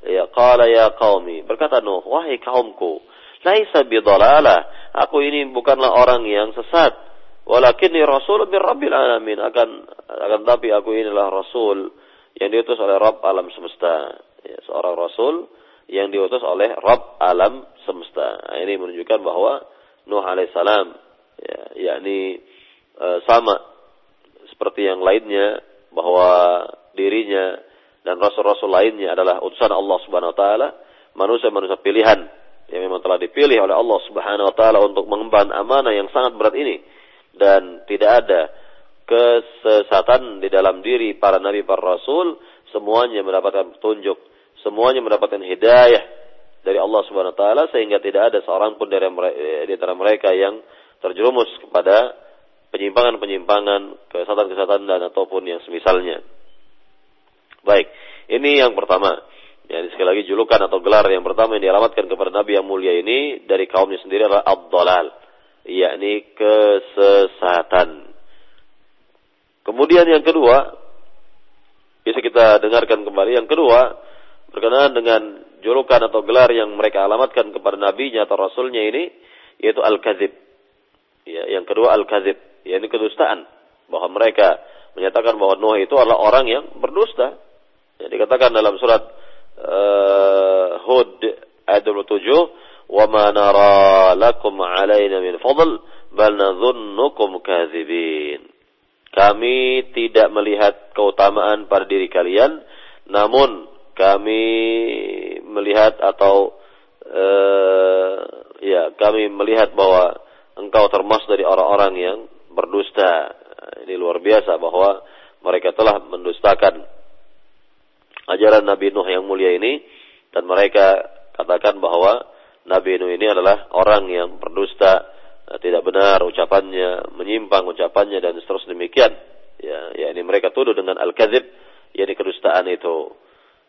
ya qala ya qaumi. Berkata Nuh, wahai kaumku, laisa bidalalah. Aku ini bukanlah orang yang sesat. Walakinni rasul min rabbil alamin. Akan akan tapi aku inilah rasul yang diutus oleh Rabb alam semesta. Ya, seorang rasul yang diutus oleh Rabb alam semesta. Nah, ini menunjukkan bahwa Nuh alaihissalam ya, yakni e, sama seperti yang lainnya bahwa dirinya dan rasul-rasul lainnya adalah utusan Allah Subhanahu wa taala, manusia-manusia pilihan yang memang telah dipilih oleh Allah Subhanahu wa taala untuk mengemban amanah yang sangat berat ini. Dan tidak ada kesesatan di dalam diri para nabi para rasul, semuanya mendapatkan petunjuk, semuanya mendapatkan hidayah dari Allah Subhanahu wa taala sehingga tidak ada seorang pun dari di antara mereka yang terjerumus kepada penyimpangan-penyimpangan, kesesatan-kesesatan dan ataupun yang semisalnya. Baik, ini yang pertama. Ini sekali lagi julukan atau gelar yang pertama yang dialamatkan kepada Nabi yang mulia ini dari kaumnya sendiri adalah Abdalal, yakni kesesatan. Kemudian yang kedua, bisa kita dengarkan kembali. Yang kedua, berkenaan dengan julukan atau gelar yang mereka alamatkan kepada nabinya atau rasulnya ini, yaitu Al-Kazib. Ya, yang kedua Al-Kazib yakni kedustaan bahwa mereka menyatakan bahwa Nuh itu adalah orang yang berdusta. Yang dikatakan dalam surat uh, Hud ayat 27, "Wa ma nara lakum 'alaina min fadl, bal nadhunnukum kadzibin." Kami tidak melihat keutamaan pada diri kalian, namun kami melihat atau uh, ya kami melihat bahwa engkau termasuk dari orang-orang yang berdusta. Ini luar biasa bahwa mereka telah mendustakan ajaran Nabi Nuh yang mulia ini dan mereka katakan bahwa Nabi Nuh ini adalah orang yang berdusta, tidak benar ucapannya, menyimpang ucapannya dan seterusnya demikian. Ya, ya ini mereka tuduh dengan al-kadzib, yakni kedustaan itu.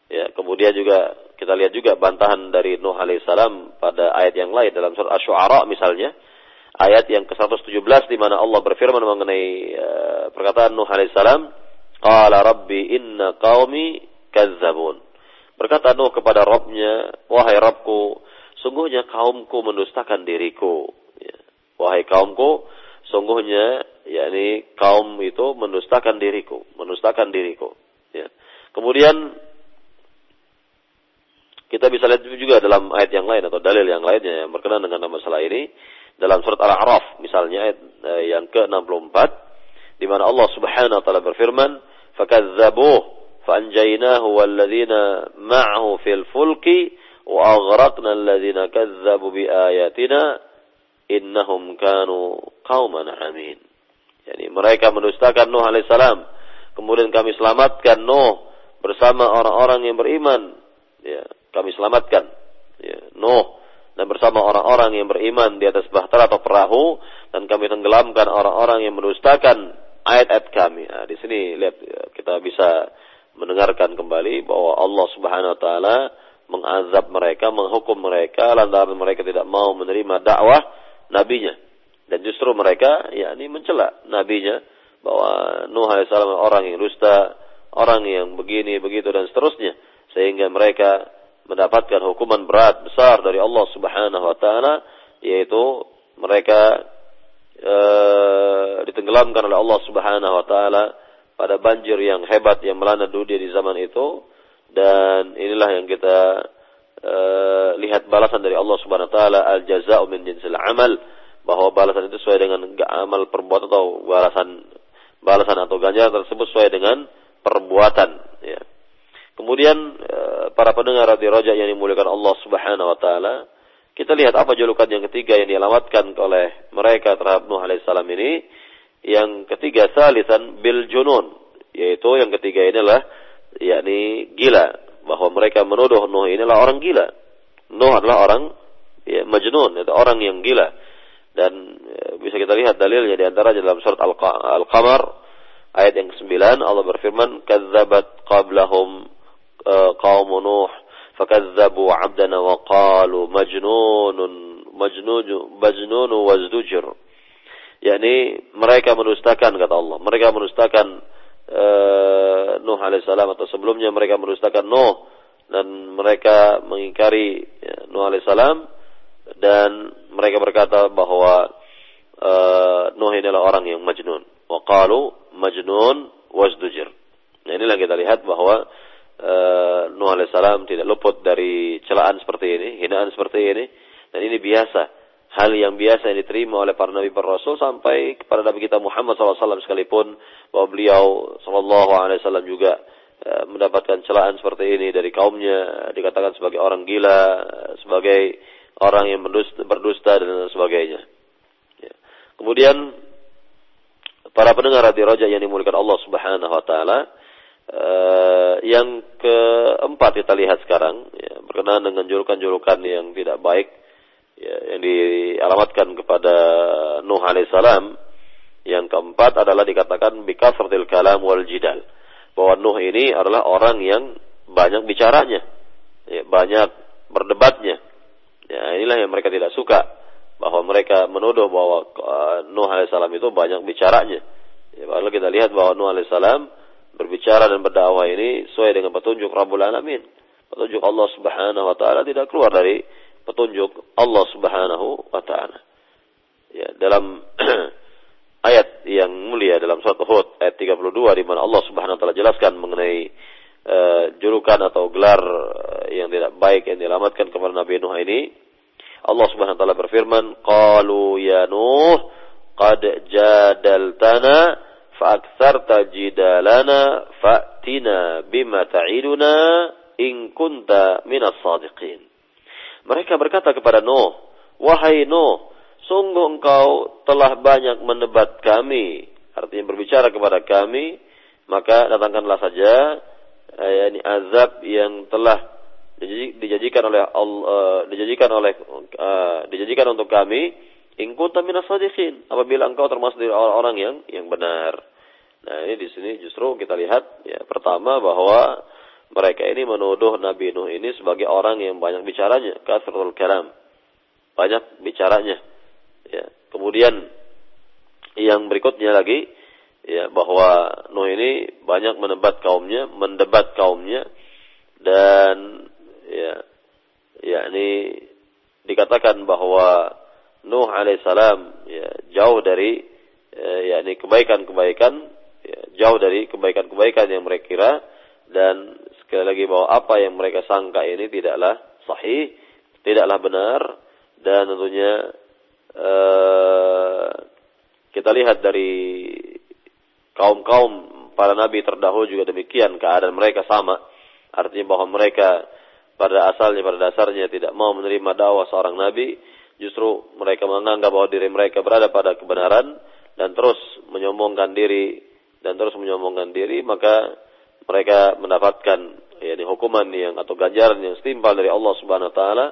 Ya, kemudian juga kita lihat juga bantahan dari Nuh alaihissalam pada ayat yang lain dalam surat Asy-Syu'ara misalnya ayat yang ke-117 di mana Allah berfirman mengenai uh, perkataan Nuh alaihissalam, "Qala rabbi inna qaumi kazzabun." Berkata Nuh kepada Rabbnya, "Wahai Rabbku, sungguhnya kaumku mendustakan diriku." Ya. Wahai kaumku, sungguhnya yakni kaum itu mendustakan diriku, mendustakan diriku. Ya. Kemudian kita bisa lihat juga dalam ayat yang lain atau dalil yang lainnya yang berkenaan dengan masalah ini dalam surat Al-A'raf misalnya ayat eh, yang ke-64 di mana Allah Subhanahu wa taala berfirman faanjaynahu walladzina ma'ahu fil fulki wa aghraqna alladzina kadzabu biayatina innahum kanu qauman amin. Yani mereka mendustakan Nuh alaihissalam kemudian kami selamatkan Nuh bersama orang-orang yang beriman. Ya kami selamatkan. Ya Nuh dan bersama orang-orang yang beriman di atas bahtera atau perahu dan kami tenggelamkan orang-orang yang mendustakan ayat-ayat kami. Nah, di sini lihat kita bisa mendengarkan kembali bahwa Allah Subhanahu wa taala mengazab mereka, menghukum mereka lantaran mereka tidak mau menerima dakwah nabinya. Dan justru mereka yakni mencela nabinya bahwa Nuh alaihissalam orang yang dusta, orang yang begini begitu dan seterusnya sehingga mereka mendapatkan hukuman berat besar dari Allah Subhanahu wa taala yaitu mereka e, ditenggelamkan oleh Allah Subhanahu wa taala pada banjir yang hebat yang melanda dunia di zaman itu. Dan inilah yang kita e, lihat balasan dari Allah Subhanahu wa taala al jazaa'u min jinsil amal bahwa balasan itu sesuai dengan amal perbuatan atau balasan balasan atau ganjaran tersebut sesuai dengan perbuatan ya Kemudian eh, para pendengar di Raja yang dimuliakan Allah Subhanahu wa taala, kita lihat apa julukan yang ketiga yang dialamatkan oleh mereka terhadap Nuh alaihissalam ini. Yang ketiga salisan bil junun, yaitu yang ketiga ini adalah yakni gila bahwa mereka menuduh Nuh inilah orang gila. Nuh adalah orang ya, majnun, itu orang yang gila. Dan ya, bisa kita lihat dalilnya di antara dalam surat Al-Qamar ayat yang ke-9 Allah berfirman, "Kadzabat qablahum Nuh fakadzabu 'abdana wa qalu majnunun majnun majnun wazdujur." yakni mereka menustakan kata Allah. Mereka menustakan uh, Nuh alaihissalam atau sebelumnya mereka menustakan Nuh dan mereka mengingkari ya, Nuh alaihissalam dan mereka berkata bahwa uh, Nuh adalah orang yang majnun. Wa qalu majnun wasdujir. Nah inilah kita lihat bahwa uh, Nuh alaihissalam tidak luput dari celaan seperti ini, hinaan seperti ini. Dan ini biasa. Hal yang biasa yang diterima oleh para nabi para rasul sampai kepada nabi kita Muhammad SAW sekalipun bahwa beliau SAW juga e, mendapatkan celaan seperti ini dari kaumnya dikatakan sebagai orang gila sebagai orang yang berdusta, dan sebagainya. Ya. kemudian para pendengar di roja yang dimuliakan Allah Subhanahu Wa Taala Uh, yang keempat kita lihat sekarang ya, berkenaan dengan julukan-julukan yang tidak baik ya, yang dialamatkan kepada Nuh alaihissalam. Yang keempat adalah dikatakan bikasratil kalam wal jidal. Bahwa Nuh ini adalah orang yang banyak bicaranya. Ya, banyak berdebatnya. Ya, inilah yang mereka tidak suka. Bahwa mereka menuduh bahwa uh, Nuh alaihissalam itu banyak bicaranya. Ya, padahal kita lihat bahwa Nuh alaihissalam berbicara dan berdakwah ini sesuai dengan petunjuk Rabbul Alamin. Petunjuk Allah Subhanahu wa taala tidak keluar dari petunjuk Allah Subhanahu wa taala. Ya, dalam ayat yang mulia dalam surat Hud ayat 32 di mana Allah Subhanahu wa taala jelaskan mengenai uh, julukan atau gelar eh, yang tidak baik yang dialamatkan kepada Nabi Nuh ini, Allah Subhanahu wa taala berfirman, "Qalu ya Nuh, qad jadaltana fa'aktsarta jidalana fa'tina bima ta'iduna in kunta minas sadiqin." Mereka berkata kepada Nuh, Wahai Nuh, sungguh engkau telah banyak menebat kami. Artinya berbicara kepada kami, maka datangkanlah saja eh, ini azab yang telah dijanjikan oleh Allah, uh, dijanjikan oleh uh, dijanjikan untuk kami in kunta minas apabila engkau termasuk dari orang-orang yang yang benar. Nah, ini di sini justru kita lihat ya pertama bahwa mereka ini menuduh Nabi Nuh ini sebagai orang yang banyak bicaranya, kasratul kalam. Banyak bicaranya. Ya. Kemudian yang berikutnya lagi ya bahwa Nuh ini banyak menebat kaumnya, mendebat kaumnya dan ya yakni dikatakan bahwa Nuh alaihissalam ya jauh dari ya, yakni kebaikan-kebaikan ya, jauh dari kebaikan-kebaikan yang mereka kira dan Sekali lagi bahwa apa yang mereka sangka ini tidaklah sahih, tidaklah benar dan tentunya uh, kita lihat dari kaum-kaum para nabi terdahulu juga demikian keadaan mereka sama. Artinya bahwa mereka pada asalnya pada dasarnya tidak mau menerima dakwah seorang nabi, justru mereka menganggap bahwa diri mereka berada pada kebenaran dan terus menyombongkan diri dan terus menyombongkan diri, maka mereka mendapatkan ya, ini hukuman yang atau ganjaran yang setimpal dari Allah Subhanahu wa taala.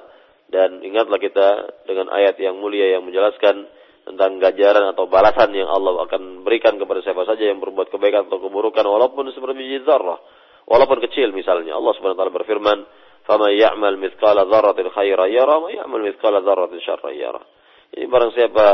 Dan ingatlah kita dengan ayat yang mulia yang menjelaskan tentang ganjaran atau balasan yang Allah akan berikan kepada siapa saja yang berbuat kebaikan atau keburukan walaupun seperti zarrah walaupun kecil misalnya. Allah Subhanahu wa taala berfirman Faman ya'mal mithqala dzarratin khairan yara wa ya'mal mithqala dzarratin syarran yara. Ini barang siapa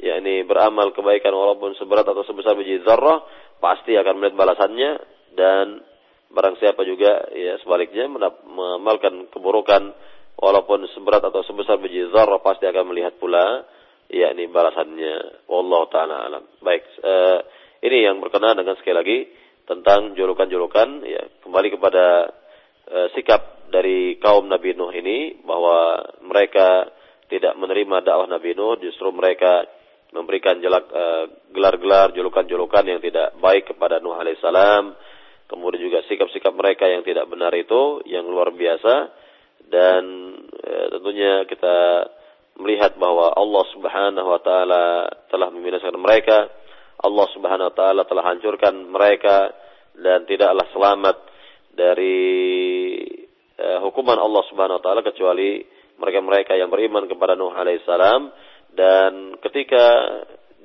yakni beramal kebaikan walaupun seberat atau sebesar biji zarrah pasti akan melihat balasannya dan barang siapa juga ya sebaliknya mengamalkan keburukan walaupun seberat atau sebesar biji zarrah pasti akan melihat pula yakni balasannya wallahu taala alam. Baik, uh, ini yang berkenaan dengan sekali lagi tentang julukan-julukan ya kembali kepada uh, sikap dari kaum Nabi Nuh ini bahwa mereka tidak menerima dakwah Nabi Nuh justru mereka memberikan uh, gelar-gelar julukan-julukan yang tidak baik kepada Nuh alaihissalam kemudian juga sikap-sikap mereka yang tidak benar itu yang luar biasa. Dan e, tentunya kita melihat bahwa Allah Subhanahu wa taala telah membinasakan mereka, Allah Subhanahu wa taala telah hancurkan mereka. Dan tidaklah selamat dari uh, hukuman Allah Subhanahu wa taala kecuali mereka-mereka yang beriman kepada Nuh alaihissalam dan ketika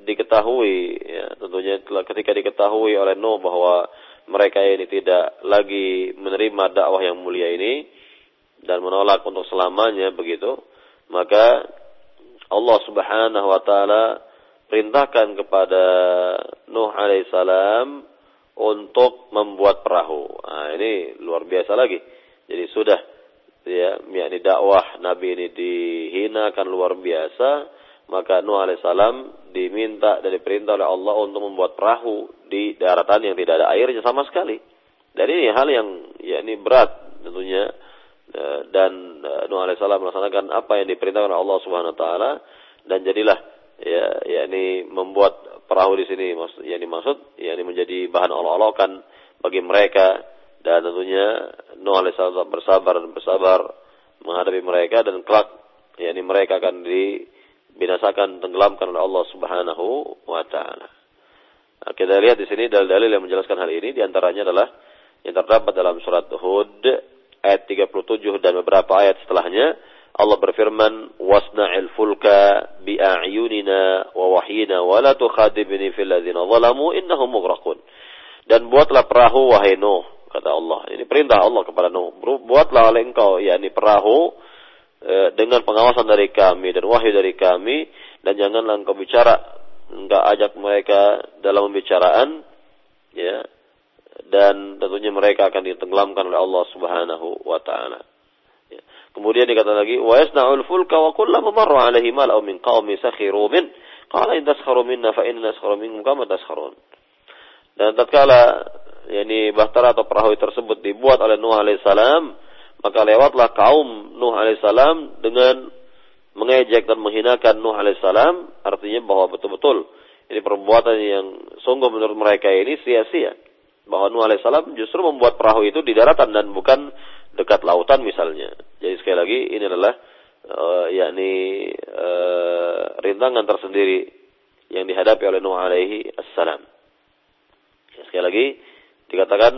diketahui ya, tentunya ketika diketahui oleh Nuh bahwa mereka ini tidak lagi menerima dakwah yang mulia ini dan menolak untuk selamanya begitu maka Allah Subhanahu wa taala perintahkan kepada Nuh alaihissalam untuk membuat perahu. Nah, ini luar biasa lagi. Jadi sudah ya, yakni dakwah Nabi ini dihinakan luar biasa, maka Nuh alaihissalam diminta dan diperintah oleh Allah untuk membuat perahu di daratan yang tidak ada airnya sama sekali. Dan ini hal yang ya ini berat tentunya eh, dan eh, Nuh alaihissalam melaksanakan apa yang diperintahkan oleh Allah Subhanahu wa taala dan jadilah ya yakni membuat perahu di sini maksud yakni maksud yakni menjadi bahan olok-olokan bagi mereka dan tentunya Nuh alaihissalam bersabar dan bersabar menghadapi mereka dan kelak yakni mereka akan dibinasakan tenggelamkan oleh Allah Subhanahu wa taala. Nah, kita lihat di sini dalil-dalil yang menjelaskan hal ini di antaranya adalah yang terdapat dalam surat Hud ayat 37 dan beberapa ayat setelahnya Allah berfirman, "Wasna'il fulka bi'ayunina wa wahyina wa la tukhadibni fil ladzina zalamu innahum mughraqun." Dan buatlah perahu wahai Nuh, kata Allah. Ini perintah Allah kepada Nuh. Buatlah oleh engkau yakni perahu e, dengan pengawasan dari kami dan wahyu dari kami dan janganlah engkau bicara enggak ajak mereka dalam pembicaraan ya dan tentunya mereka akan ditenggelamkan oleh Allah Subhanahu wa taala. Kemudian dikata lagi, wa yasna'ul fulka wa kullama marra alaihi mala'u min qaumi sakhiru min qala in taskharu minna fa inna naskharu minkum kama taskharun. Dan tatkala yakni bahtera atau perahu tersebut dibuat oleh Nuh alaihissalam, maka lewatlah kaum Nuh alaihissalam dengan mengejek dan menghinakan Nuh alaihissalam, artinya bahwa betul-betul ini perbuatan yang sungguh menurut mereka ini sia-sia. Bahwa Nuh alaihissalam justru membuat perahu itu di daratan dan bukan dekat lautan misalnya. Jadi sekali lagi ini adalah uh, yakni uh, rintangan tersendiri yang dihadapi oleh Nuh alaihi assalam. Sekali lagi dikatakan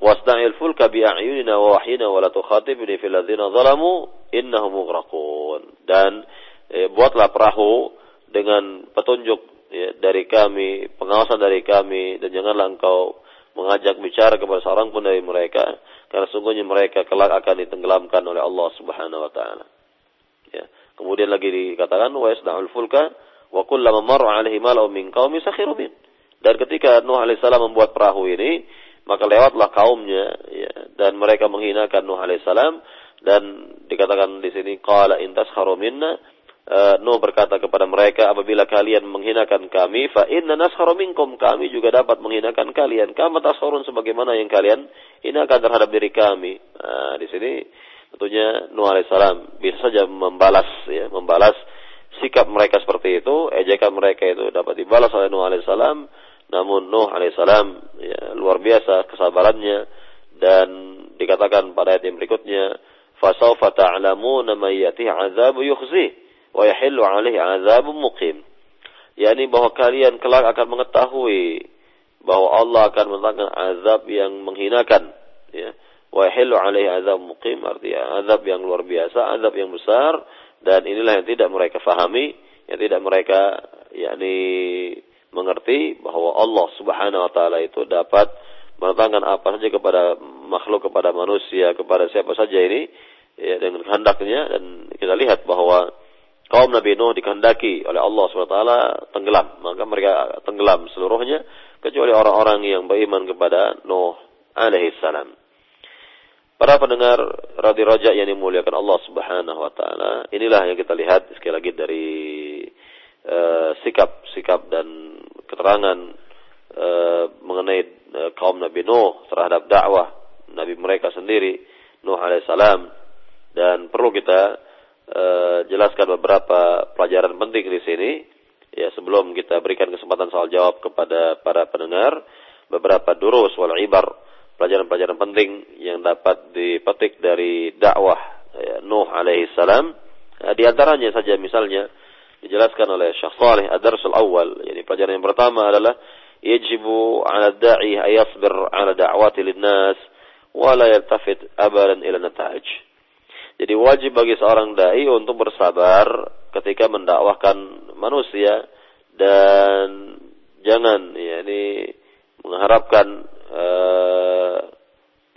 wasna'il fulka bi'ayunina wa wahyina wa la tukhatibni fil ladzina zalamu innahum mughraqun. Dan eh, buatlah perahu dengan petunjuk ya, dari kami, pengawasan dari kami dan janganlah engkau mengajak bicara kepada seorang pun dari mereka karena sungguhnya mereka kelak akan ditenggelamkan oleh Allah Subhanahu wa taala. Ya. Kemudian lagi dikatakan wa fulka wa kullama marra 'alaihi mala'u min qaumi sakhiru. Dan ketika Nuh alaihissalam membuat perahu ini, maka lewatlah kaumnya ya, dan mereka menghinakan Nuh alaihissalam dan dikatakan di sini qala in taskharu minna uh, Nuh berkata kepada mereka, apabila kalian menghinakan kami, fa inna naskharu minkum, kami juga dapat menghinakan kalian. Kama tasharun sebagaimana yang kalian hinakan terhadap diri kami. Nah, di sini tentunya Nuh alaihissalam bisa saja membalas ya, membalas sikap mereka seperti itu, ejekan mereka itu dapat dibalas oleh Nuh alaihissalam. Namun Nuh alaihissalam ya, luar biasa kesabarannya dan dikatakan pada ayat yang berikutnya, fasaufa ta'lamuna may yatihi 'adzabu yukhzih wa yahillu alaihi azabun muqim. yakni bahwa kalian kelak akan mengetahui bahwa Allah akan mendatangkan azab yang menghinakan ya wa yahillu alaihi azab muqim artinya azab yang luar biasa azab yang besar dan inilah yang tidak mereka fahami yang tidak mereka yakni mengerti bahwa Allah Subhanahu wa taala itu dapat mendatangkan apa saja kepada makhluk kepada manusia kepada siapa saja ini ya dengan kehendaknya dan kita lihat bahwa kaum Nabi Nuh dikehendaki oleh Allah SWT tenggelam. Maka mereka tenggelam seluruhnya kecuali orang-orang yang beriman kepada Nuh alaihi salam. Para pendengar radhi roja yang dimuliakan Allah Subhanahu wa taala, inilah yang kita lihat sekali lagi dari sikap-sikap uh, dan keterangan uh, mengenai uh, kaum Nabi Nuh terhadap dakwah Nabi mereka sendiri Nuh alaihissalam dan perlu kita uh, jelaskan beberapa pelajaran penting di sini. Ya, sebelum kita berikan kesempatan soal jawab kepada para pendengar, beberapa durus wal ibar, pelajaran-pelajaran penting yang dapat dipetik dari dakwah ya, Nuh alaihi salam. Uh, di antaranya saja misalnya dijelaskan oleh Syekh Saleh Ad-Darsul Awal, yani pelajaran yang pertama adalah yajibu 'ala da'i ayasbir 'ala da'wati lin-nas wa la yaltafit abadan ila nata'ij. Jadi wajib bagi seorang dai untuk bersabar ketika mendakwahkan manusia dan jangan ya ini mengharapkan uh,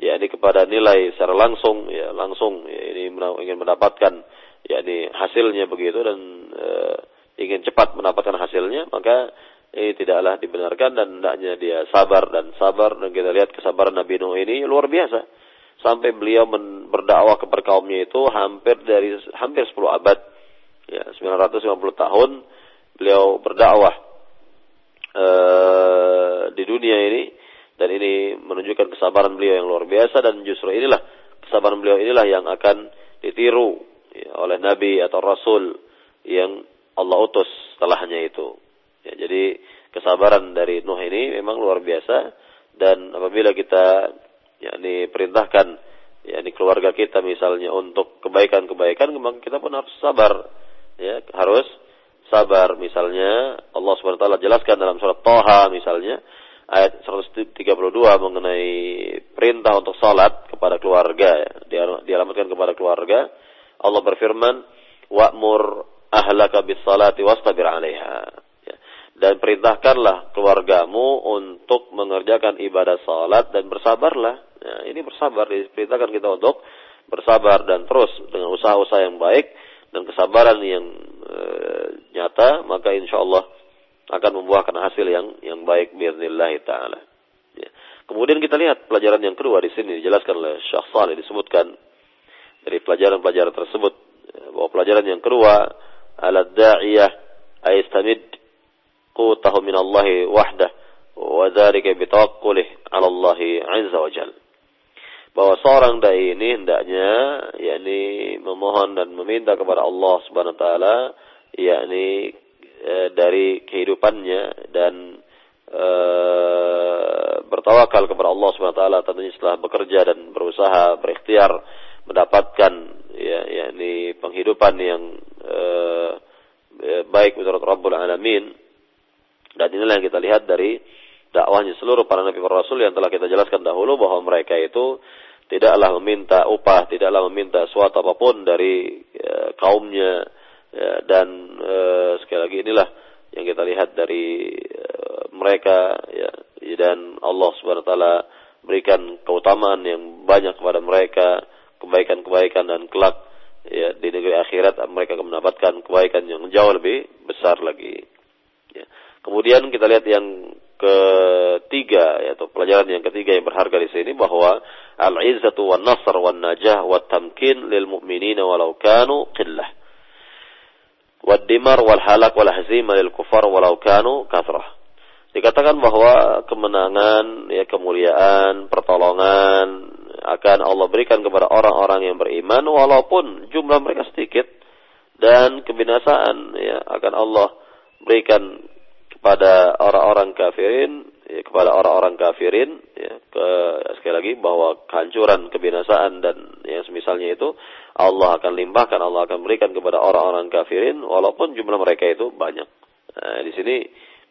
ya ini kepada nilai secara langsung ya langsung ya ini ingin mendapatkan ya ini hasilnya begitu dan uh, ingin cepat mendapatkan hasilnya maka ini tidaklah dibenarkan dan hendaknya dia sabar dan sabar. Dan kita lihat kesabaran Nabi Nuh ini luar biasa. Sampai beliau berdakwah kepada kaumnya itu hampir dari hampir 10 abad. Ya 950 tahun beliau berdakwah uh, di dunia ini. Dan ini menunjukkan kesabaran beliau yang luar biasa dan justru inilah kesabaran beliau inilah yang akan ditiru ya, oleh nabi atau rasul yang Allah utus setelahnya itu. Ya, jadi kesabaran dari Nuh ini memang luar biasa. Dan apabila kita yakni perintahkan yakni keluarga kita misalnya untuk kebaikan-kebaikan maka kita pun harus sabar. Ya harus sabar. Misalnya Allah Subhanahu wa taala jelaskan dalam surat Thaha misalnya ayat 132 mengenai perintah untuk salat kepada keluarga ya, dialamatkan kepada keluarga Allah berfirman wa'mur ahlaka bis salati wastabir 'alaiha ya. dan perintahkanlah keluargamu untuk mengerjakan ibadah salat dan bersabarlah ya, ini bersabar diperintahkan kita untuk bersabar dan terus dengan usaha-usaha yang baik dan kesabaran yang e, nyata maka insya Allah akan membuahkan hasil yang yang baik biiznillah taala ya. kemudian kita lihat pelajaran yang kedua di sini dijelaskan oleh Syekh Saleh disebutkan dari pelajaran-pelajaran tersebut. Bahwa pelajaran yang kedua ala da'iyah ayastamid qutahu min Allah wahdah wa dzalika bi tawakkulih ala Allah azza wa bahwa seorang dai ini hendaknya yakni memohon dan meminta kepada Allah Subhanahu wa taala yakni e, dari kehidupannya dan e, bertawakal kepada Allah Subhanahu wa taala tentunya setelah bekerja dan berusaha berikhtiar mendapatkan ya yakni penghidupan yang uh, baik menurut Rabbul Alamin. Dan inilah yang kita lihat dari dakwahnya seluruh para nabi para rasul yang telah kita jelaskan dahulu bahwa mereka itu tidaklah meminta upah, tidaklah meminta suatu apa pun dari ya, kaumnya ya, dan uh, sekali lagi inilah yang kita lihat dari uh, mereka ya dan Allah Subhanahu wa taala berikan keutamaan yang banyak kepada mereka, kebaikan-kebaikan dan kelak ya di negeri akhirat mereka akan mendapatkan kebaikan yang jauh lebih besar lagi. Ya. Kemudian kita lihat yang ketiga yaitu pelajaran yang ketiga yang berharga di sini bahwa al-izzatu wan nasr wan najah wat tamkin lil mu'minina walau kanu qillah. Wad dimar wal halak wal hazima lil kufar walau kanu kathrah. Dikatakan bahwa kemenangan, ya kemuliaan, pertolongan, akan Allah berikan kepada orang-orang yang beriman walaupun jumlah mereka sedikit dan kebinasaan ya akan Allah berikan kepada orang-orang kafirin ya, kepada orang-orang kafirin ya, ke, sekali lagi bahwa kehancuran kebinasaan dan yang semisalnya itu Allah akan limpahkan Allah akan berikan kepada orang-orang kafirin walaupun jumlah mereka itu banyak. Nah, di sini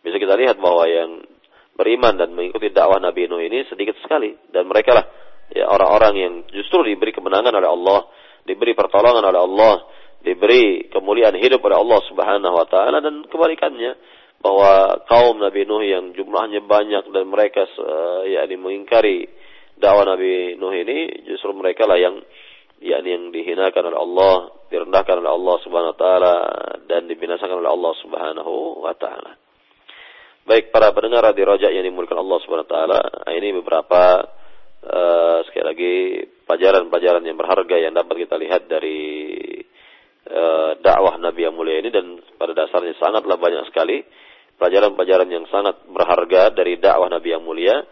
bisa kita lihat bahwa yang beriman dan mengikuti dakwah Nabi Nuh ini sedikit sekali dan mereka lah ya orang-orang yang justru diberi kemenangan oleh Allah, diberi pertolongan oleh Allah, diberi kemuliaan hidup oleh Allah Subhanahu wa taala dan kebalikannya bahwa kaum Nabi Nuh yang jumlahnya banyak dan mereka uh, yakni mengingkari dakwah Nabi Nuh ini justru mereka lah yang yakni yang dihinakan oleh Allah, direndahkan oleh Allah Subhanahu wa taala dan dibinasakan oleh Allah Subhanahu wa taala. Baik para pendengar di Rojak yang dimuliakan Allah Subhanahu wa taala, ini beberapa uh, sekali lagi pelajaran-pelajaran yang berharga yang dapat kita lihat dari uh, dakwah Nabi yang mulia ini dan pada dasarnya sangatlah banyak sekali pelajaran-pelajaran yang sangat berharga dari dakwah Nabi yang mulia.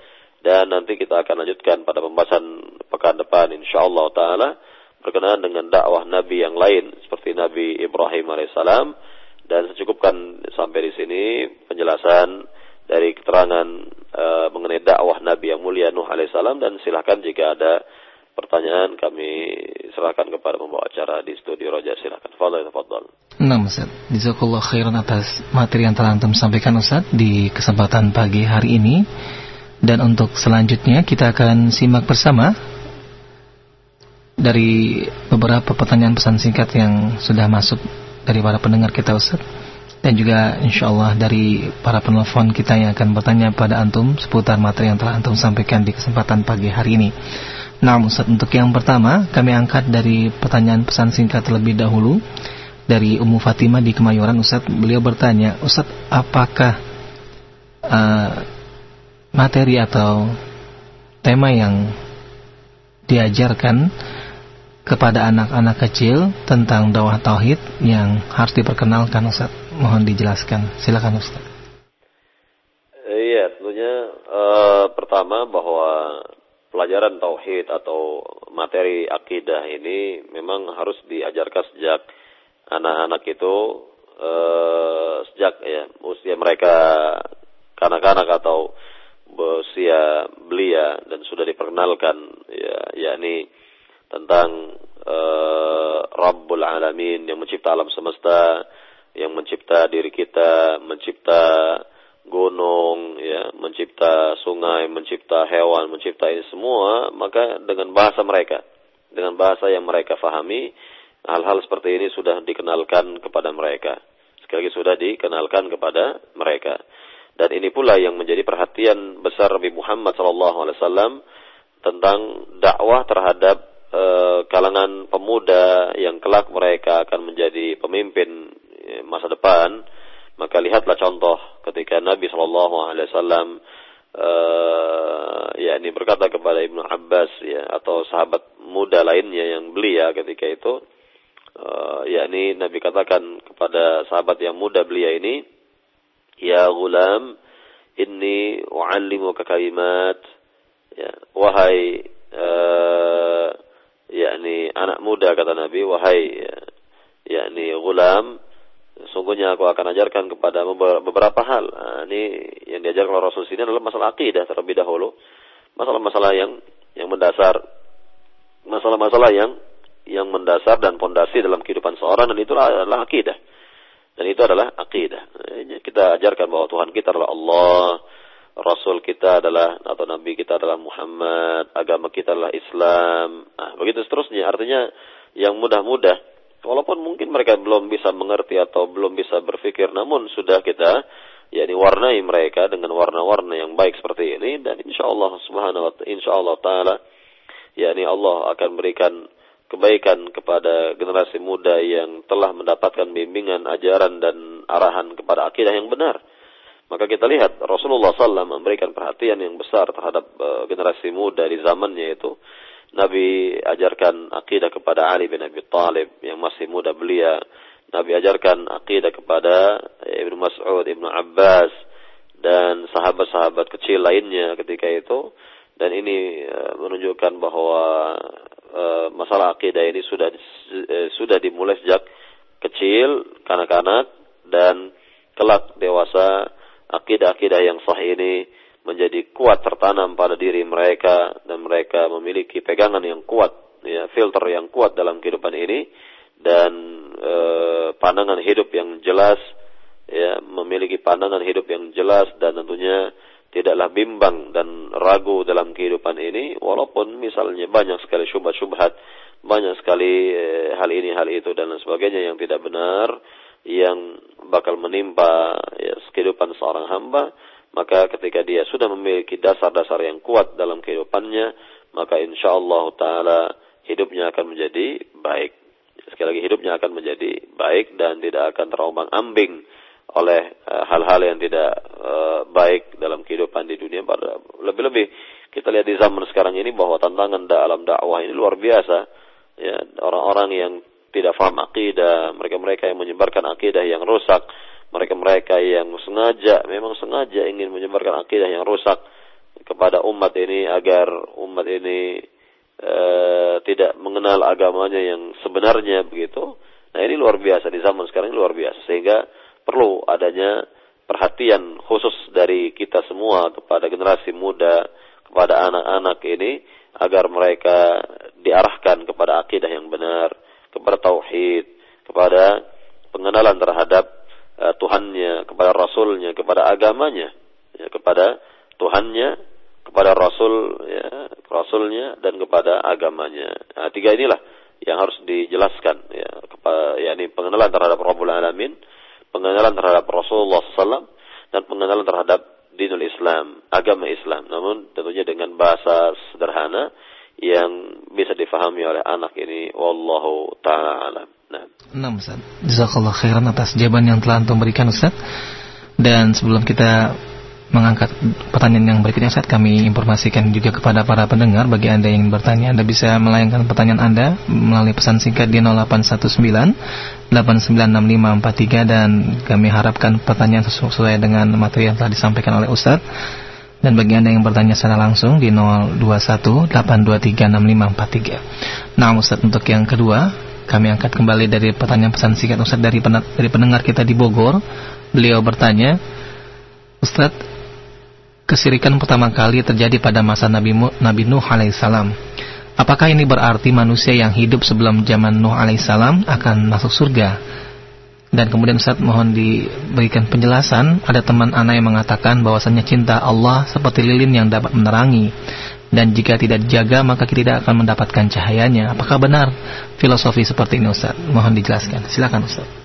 Dan nanti kita akan lanjutkan pada pembahasan pekan depan insyaallah taala berkenaan dengan dakwah Nabi yang lain seperti Nabi Ibrahim alaihissalam. Dan secukupkan sampai di sini penjelasan dari keterangan uh, mengenai dakwah Nabi yang mulia Nuh alaihissalam dan silahkan jika ada pertanyaan kami serahkan kepada pembawa acara di studio Roja silahkan. Fadal fadal. Nah Ustaz, jazakallah khairan atas materi yang telah Antum sampaikan Ustaz di kesempatan pagi hari ini. Dan untuk selanjutnya kita akan simak bersama dari beberapa pertanyaan pesan singkat yang sudah masuk dari para pendengar kita Ustaz dan juga insya Allah dari para penelpon kita yang akan bertanya pada antum seputar materi yang telah antum sampaikan di kesempatan pagi hari ini. Nah Ustaz untuk yang pertama kami angkat dari pertanyaan pesan singkat terlebih dahulu dari Ummu Fatimah di Kemayoran Ustaz beliau bertanya Ustaz apakah uh, materi atau tema yang diajarkan kepada anak-anak kecil tentang dakwah tauhid yang harus diperkenalkan Ustaz. Mohon dijelaskan. Silakan Ustaz. Iya, tentunya uh, pertama bahwa pelajaran tauhid atau materi akidah ini memang harus diajarkan sejak anak-anak itu uh, sejak ya usia mereka kanak-kanak atau usia belia dan sudah diperkenalkan ya yakni tentang uh, Rabbul Alamin yang mencipta alam semesta, yang mencipta diri kita, mencipta gunung, ya, mencipta sungai, mencipta hewan, mencipta ini semua, maka dengan bahasa mereka, dengan bahasa yang mereka fahami, hal-hal seperti ini sudah dikenalkan kepada mereka. Sekali lagi sudah dikenalkan kepada mereka. Dan ini pula yang menjadi perhatian besar Nabi Muhammad SAW tentang dakwah terhadap Eh, kalangan pemuda yang kelak mereka akan menjadi pemimpin masa depan, maka lihatlah contoh ketika Nabi Shallallahu Alaihi Wasallam uh, ya ini berkata kepada Ibnu Abbas ya atau sahabat muda lainnya yang belia ketika itu uh, yakni Nabi katakan kepada sahabat yang muda belia ini ya gulam inni u'allimuka kalimat. Ya wahai uh, yakni anak muda kata Nabi wahai yakni gulam sungguhnya aku akan ajarkan kepada beberapa hal. Nah, ini yang diajarkan oleh Rasul sini adalah masalah akidah terlebih dahulu. Masalah-masalah yang yang mendasar. Masalah-masalah yang yang mendasar dan fondasi dalam kehidupan seorang dan itu adalah akidah. Dan itu adalah akidah. Kita ajarkan bahwa Tuhan kita adalah Allah Rasul kita adalah atau Nabi kita adalah Muhammad, agama kita adalah Islam. Nah, begitu seterusnya. Artinya yang mudah-mudah, walaupun mungkin mereka belum bisa mengerti atau belum bisa berpikir, namun sudah kita yakni warnai mereka dengan warna-warna yang baik seperti ini dan insya Allah subhanahu wa insya Allah ta'ala yakni Allah akan berikan kebaikan kepada generasi muda yang telah mendapatkan bimbingan ajaran dan arahan kepada akidah yang benar maka kita lihat Rasulullah SAW memberikan perhatian yang besar terhadap uh, generasi muda di zamannya itu. Nabi ajarkan akidah kepada Ali bin Abi Thalib yang masih muda belia. Nabi ajarkan akidah kepada Ibnu Mas'ud, Ibnu Abbas dan sahabat-sahabat kecil lainnya ketika itu. Dan ini uh, menunjukkan bahwa uh, masalah akidah ini sudah uh, sudah dimulai sejak kecil, kanak-kanak dan kelak dewasa akidah-akidah yang sahih ini menjadi kuat tertanam pada diri mereka dan mereka memiliki pegangan yang kuat ya filter yang kuat dalam kehidupan ini dan e, pandangan hidup yang jelas ya memiliki pandangan hidup yang jelas dan tentunya tidaklah bimbang dan ragu dalam kehidupan ini walaupun misalnya banyak sekali syubhat-syubhat banyak sekali e, hal ini hal itu dan sebagainya yang tidak benar yang bakal menimpa ya, kehidupan seorang hamba, maka ketika dia sudah memiliki dasar-dasar yang kuat dalam kehidupannya, maka insya Allah Taala hidupnya akan menjadi baik. Sekali lagi hidupnya akan menjadi baik dan tidak akan terombang ambing oleh eh, hal-hal uh, yang tidak uh, baik dalam kehidupan di dunia. Lebih-lebih kita lihat di zaman sekarang ini bahwa tantangan dalam dakwah ini luar biasa. Ya, orang-orang yang tidak faham akidah, mereka-mereka yang menyebarkan akidah yang rusak, mereka-mereka yang sengaja, memang sengaja ingin menyebarkan akidah yang rusak kepada umat ini agar umat ini e, tidak mengenal agamanya yang sebenarnya begitu. Nah ini luar biasa di zaman sekarang ini luar biasa sehingga perlu adanya perhatian khusus dari kita semua kepada generasi muda, kepada anak-anak ini agar mereka diarahkan kepada akidah yang benar, kepada tauhid, kepada pengenalan terhadap uh, Tuhannya, kepada Rasulnya, kepada agamanya, ya, kepada Tuhannya, kepada Rasul, ya, Rasulnya dan kepada agamanya. Nah, tiga inilah yang harus dijelaskan, ya, kepada, yakni pengenalan terhadap Rabbul Alamin, pengenalan terhadap Rasulullah SAW, dan pengenalan terhadap dinul Islam, agama Islam. Namun tentunya dengan bahasa sederhana yang bisa difahami oleh anak ini. Wallahu ta'ala alam. Nah. Nah, Ustaz. Jazakallah khairan atas jawaban yang telah Antum berikan, Ustaz. Dan sebelum kita mengangkat pertanyaan yang berikutnya saat kami informasikan juga kepada para pendengar bagi Anda yang bertanya Anda bisa melayangkan pertanyaan Anda melalui pesan singkat di 0819 896543 dan kami harapkan pertanyaan sesuai dengan materi yang telah disampaikan oleh Ustadz dan bagi Anda yang bertanya secara langsung di 021 8236543 Nah Ustadz untuk yang kedua kami angkat kembali dari pertanyaan pesan singkat Ustadz dari, dari pendengar kita di Bogor beliau bertanya Ustadz Kesirikan pertama kali terjadi pada masa Nabi, Nabi Nuh alaihissalam. Apakah ini berarti manusia yang hidup sebelum zaman Nuh alaihissalam akan masuk surga? Dan kemudian saat mohon diberikan penjelasan, ada teman anak yang mengatakan bahwasanya cinta Allah seperti lilin yang dapat menerangi. Dan jika tidak dijaga maka kita tidak akan mendapatkan cahayanya. Apakah benar filosofi seperti ini Ustaz? Mohon dijelaskan. Silakan Ustaz.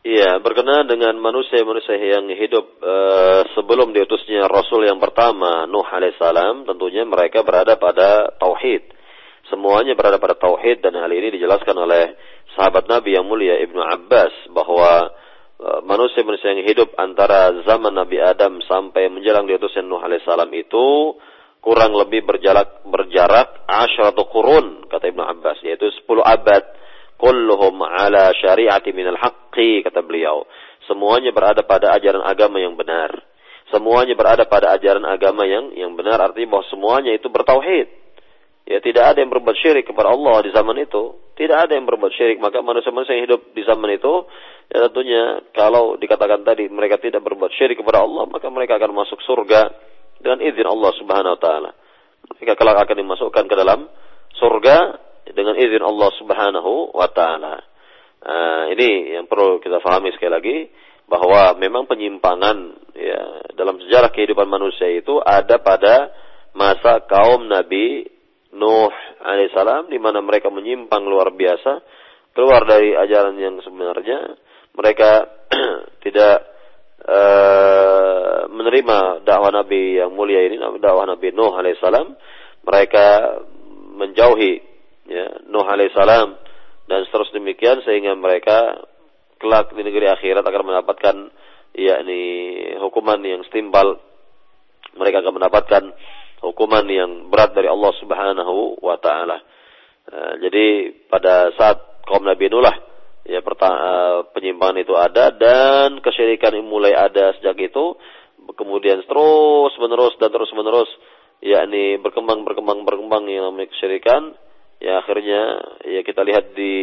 Iya, berkenaan dengan manusia-manusia yang hidup uh, sebelum diutusnya Rasul yang pertama, Nuh alaihissalam, tentunya mereka berada pada tauhid. Semuanya berada pada tauhid dan hal ini dijelaskan oleh sahabat Nabi yang mulia Ibnu Abbas bahwa uh, manusia-manusia yang hidup antara zaman Nabi Adam sampai menjelang diutusnya Nuh alaihissalam itu kurang lebih berjarak berjarak asyratu qurun kata Ibnu Abbas yaitu 10 abad. Kulluhum ala syariati minal haqqi kata beliau. Semuanya berada pada ajaran agama yang benar. Semuanya berada pada ajaran agama yang yang benar artinya bahwa semuanya itu bertauhid. Ya tidak ada yang berbuat syirik kepada Allah di zaman itu. Tidak ada yang berbuat syirik. Maka manusia-manusia yang hidup di zaman itu ya tentunya kalau dikatakan tadi mereka tidak berbuat syirik kepada Allah maka mereka akan masuk surga dengan izin Allah Subhanahu wa taala mereka kelak akan dimasukkan ke dalam surga dengan izin Allah Subhanahu wa taala. Uh, ini yang perlu kita pahami sekali lagi bahwa memang penyimpangan ya dalam sejarah kehidupan manusia itu ada pada masa kaum Nabi Nuh alaihissalam di mana mereka menyimpang luar biasa keluar dari ajaran yang sebenarnya mereka tidak uh, menerima dakwah Nabi yang mulia ini dakwah Nabi Nuh alaihissalam mereka menjauhi ya, Nuh alaihissalam dan seterusnya demikian sehingga mereka kelak di negeri akhirat akan mendapatkan yakni hukuman yang setimpal mereka akan mendapatkan hukuman yang berat dari Allah Subhanahu wa taala. Uh, jadi pada saat kaum Nabi Nuh lah ya uh, penyimpangan itu ada dan kesyirikan mulai ada sejak itu kemudian terus menerus dan terus menerus yakni berkembang berkembang berkembang yang namanya kesyirikan ya akhirnya ya kita lihat di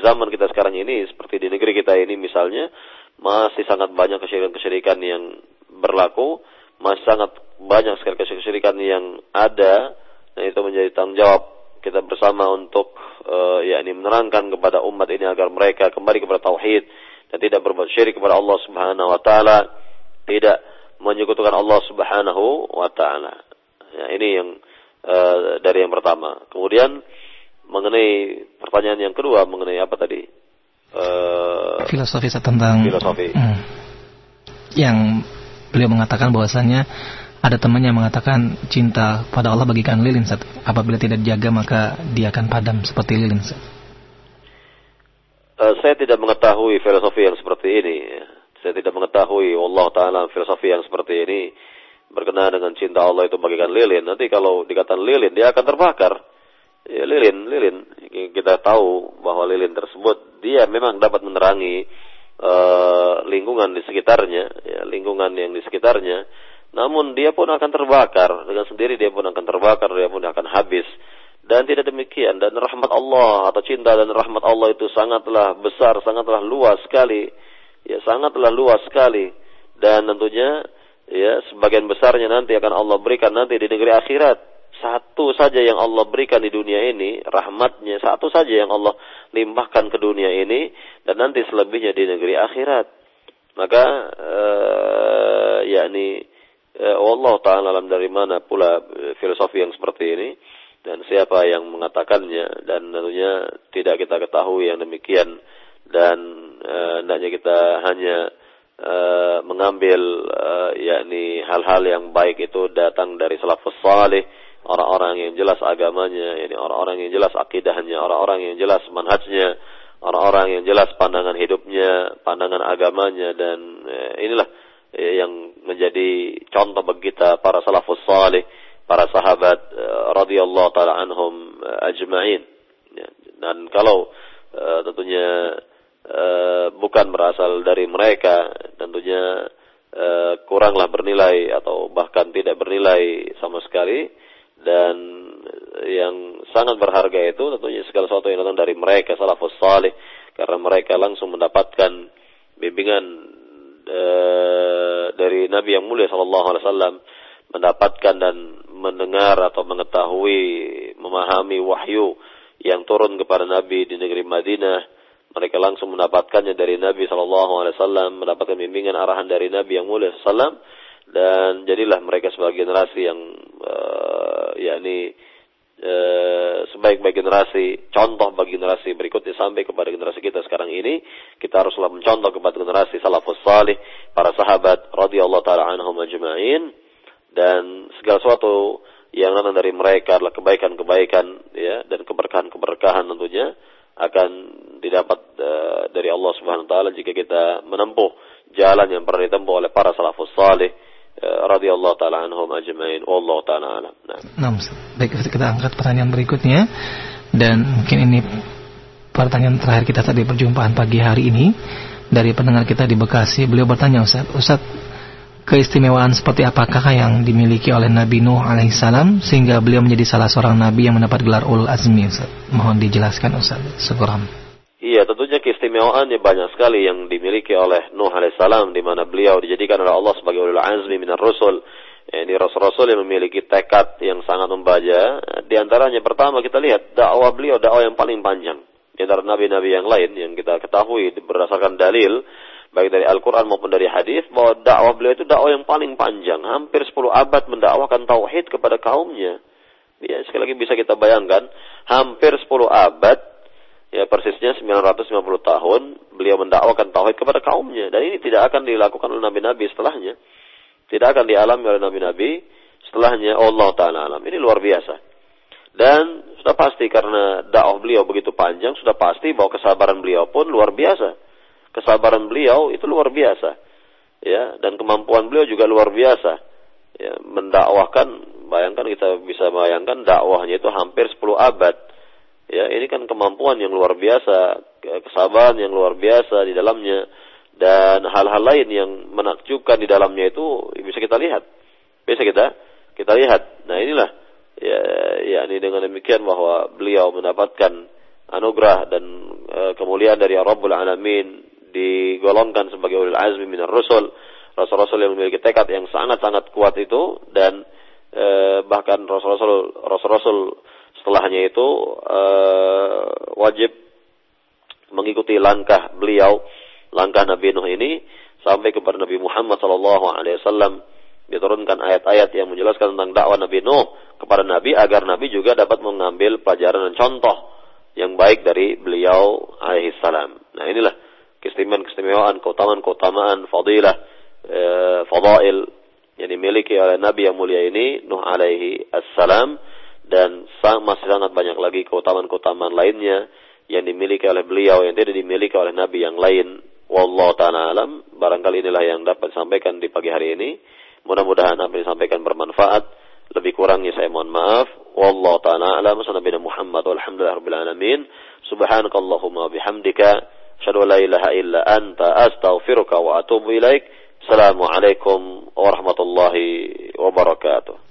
zaman kita sekarang ini seperti di negeri kita ini misalnya masih sangat banyak kesyirikan-kesyirikan yang berlaku masih sangat banyak sekali kesyirikan yang ada dan itu menjadi tanggung jawab kita bersama untuk uh, yakni menerangkan kepada umat ini agar mereka kembali kepada tauhid dan tidak berbuat syirik kepada Allah Subhanahu wa taala tidak menyekutukan Allah Subhanahu wa taala ya ini yang Eh, dari yang pertama. Kemudian mengenai pertanyaan yang kedua mengenai apa tadi? Uh, filosofi tentang filosofi. Hmm, yang beliau mengatakan bahwasanya ada temannya mengatakan cinta pada Allah bagikan lilin saat apabila tidak dijaga maka dia akan padam seperti lilin Uh, saya tidak mengetahui filosofi yang seperti ini. Saya tidak mengetahui Allah Taala filosofi yang seperti ini berkenaan dengan cinta Allah itu bagikan lilin. Nanti kalau dikatakan lilin, dia akan terbakar. Ya, lilin, lilin. Kita tahu bahwa lilin tersebut dia memang dapat menerangi uh, lingkungan di sekitarnya, ya, lingkungan yang di sekitarnya. Namun dia pun akan terbakar dengan sendiri dia pun akan terbakar, dia pun akan habis. Dan tidak demikian dan rahmat Allah atau cinta dan rahmat Allah itu sangatlah besar, sangatlah luas sekali. Ya, sangatlah luas sekali. Dan tentunya ya sebagian besarnya nanti akan Allah berikan nanti di negeri akhirat satu saja yang Allah berikan di dunia ini rahmatnya satu saja yang Allah limpahkan ke dunia ini dan nanti selebihnya di negeri akhirat maka uh, yakni eh, Allah taala alam dari mana pula eh, filosofi yang seperti ini. Dan siapa yang mengatakannya dan tentunya tidak kita ketahui yang demikian. Dan eh, hendaknya kita hanya eh, mengambil eh, yakni hal-hal yang baik itu datang dari salafus salih orang-orang yang jelas agamanya yani orang-orang yang jelas akidahnya orang-orang yang jelas manhajnya orang-orang yang jelas pandangan hidupnya pandangan agamanya dan eh, inilah eh, yang menjadi contoh bagi kita para salafus salih para sahabat uh, radhiyallahu taala anhum uh, ajma'in. Ya, dan kalau tentunya bukan berasal dari mereka, tentunya kuranglah bernilai atau bahkan tidak bernilai sama sekali dan yang sangat berharga itu tentunya segala sesuatu yang datang dari mereka salafus salih karena mereka langsung mendapatkan bimbingan uh, dari Nabi yang mulia sallallahu alaihi wasallam mendapatkan dan mendengar atau mengetahui, memahami wahyu yang turun kepada Nabi di negeri Madinah, mereka langsung mendapatkannya dari Nabi Shallallahu Alaihi Wasallam, mendapatkan bimbingan arahan dari Nabi yang mulia Sallam, dan jadilah mereka sebagai generasi yang uh, yakni uh, sebaik-baik generasi, contoh bagi generasi berikutnya sampai kepada generasi kita sekarang ini, kita haruslah mencontoh kepada generasi salafus salih, para sahabat radhiyallahu taala anhum ajma'in dan segala sesuatu yang datang dari mereka adalah kebaikan-kebaikan ya dan keberkahan-keberkahan tentunya akan didapat uh, dari Allah Subhanahu wa taala jika kita menempuh jalan yang pernah ditempuh oleh para salafus saleh uh, radhiyallahu taala anhum ajmain wallahu taala alam. Nah. baik kita angkat pertanyaan berikutnya dan mungkin ini pertanyaan terakhir kita tadi perjumpaan pagi hari ini dari pendengar kita di Bekasi. Beliau bertanya Ustaz, Ustaz keistimewaan seperti apakah yang dimiliki oleh Nabi Nuh alaihissalam sehingga beliau menjadi salah seorang nabi yang mendapat gelar ul azmi Ustaz. Mohon dijelaskan Ustaz. Syukuran. Iya, tentunya keistimewaannya banyak sekali yang dimiliki oleh Nuh alaihissalam di mana beliau dijadikan oleh Allah sebagai ulul azmi minar rusul. Ini rasul-rasul yang memiliki tekad yang sangat membaja. Di antaranya pertama kita lihat dakwah beliau dakwah yang paling panjang. Di antara nabi-nabi yang lain yang kita ketahui berdasarkan dalil baik dari Al-Quran maupun dari hadis bahwa dakwah beliau itu dakwah yang paling panjang, hampir 10 abad mendakwakan tauhid kepada kaumnya. Ya, sekali lagi bisa kita bayangkan, hampir 10 abad, ya persisnya 950 tahun, beliau mendakwakan tauhid kepada kaumnya. Dan ini tidak akan dilakukan oleh nabi-nabi setelahnya. Tidak akan dialami oleh nabi-nabi setelahnya Allah Ta'ala alam. Ini luar biasa. Dan sudah pasti karena dakwah beliau begitu panjang, sudah pasti bahwa kesabaran beliau pun luar biasa kesabaran beliau itu luar biasa ya dan kemampuan beliau juga luar biasa ya mendakwahkan bayangkan kita bisa bayangkan dakwahnya itu hampir 10 abad ya ini kan kemampuan yang luar biasa kesabaran yang luar biasa di dalamnya. Dan hal-hal lain yang menakjubkan di dalamnya itu bisa kita lihat. Bisa kita kita lihat. Nah inilah ya ya ini dengan demikian bahwa beliau mendapatkan anugerah dan e, kemuliaan dari Rabbul Alamin digolongkan sebagai ulil azmi minar rusul rasul-rasul yang memiliki tekad yang sangat-sangat kuat itu dan e, bahkan rasul-rasul rasul-rasul setelahnya itu e, wajib mengikuti langkah beliau langkah Nabi Nuh ini sampai kepada Nabi Muhammad sallallahu alaihi wasallam diturunkan ayat-ayat yang menjelaskan tentang dakwah Nabi Nuh kepada Nabi agar Nabi juga dapat mengambil pelajaran dan contoh yang baik dari beliau alaihi salam. Nah inilah keistimewaan-keistimewaan, keutamaan-keutamaan, fadilah, e, fadail yang dimiliki oleh Nabi yang mulia ini, Nuh alaihi assalam, dan masih sangat banyak lagi keutamaan-keutamaan lainnya yang dimiliki oleh beliau yang tidak dimiliki oleh nabi yang lain. Wallahu taala alam, barangkali inilah yang dapat disampaikan di pagi hari ini. Mudah-mudahan apa yang disampaikan bermanfaat. Lebih kurangnya saya mohon maaf. Wallahu taala alam, sallallahu Muhammad walhamdulillah rabbil alamin. Subhanakallahumma bihamdika, syadu la ilaha illa anta astaghfiruka wa atubu ilaik. Assalamualaikum warahmatullahi wabarakatuh.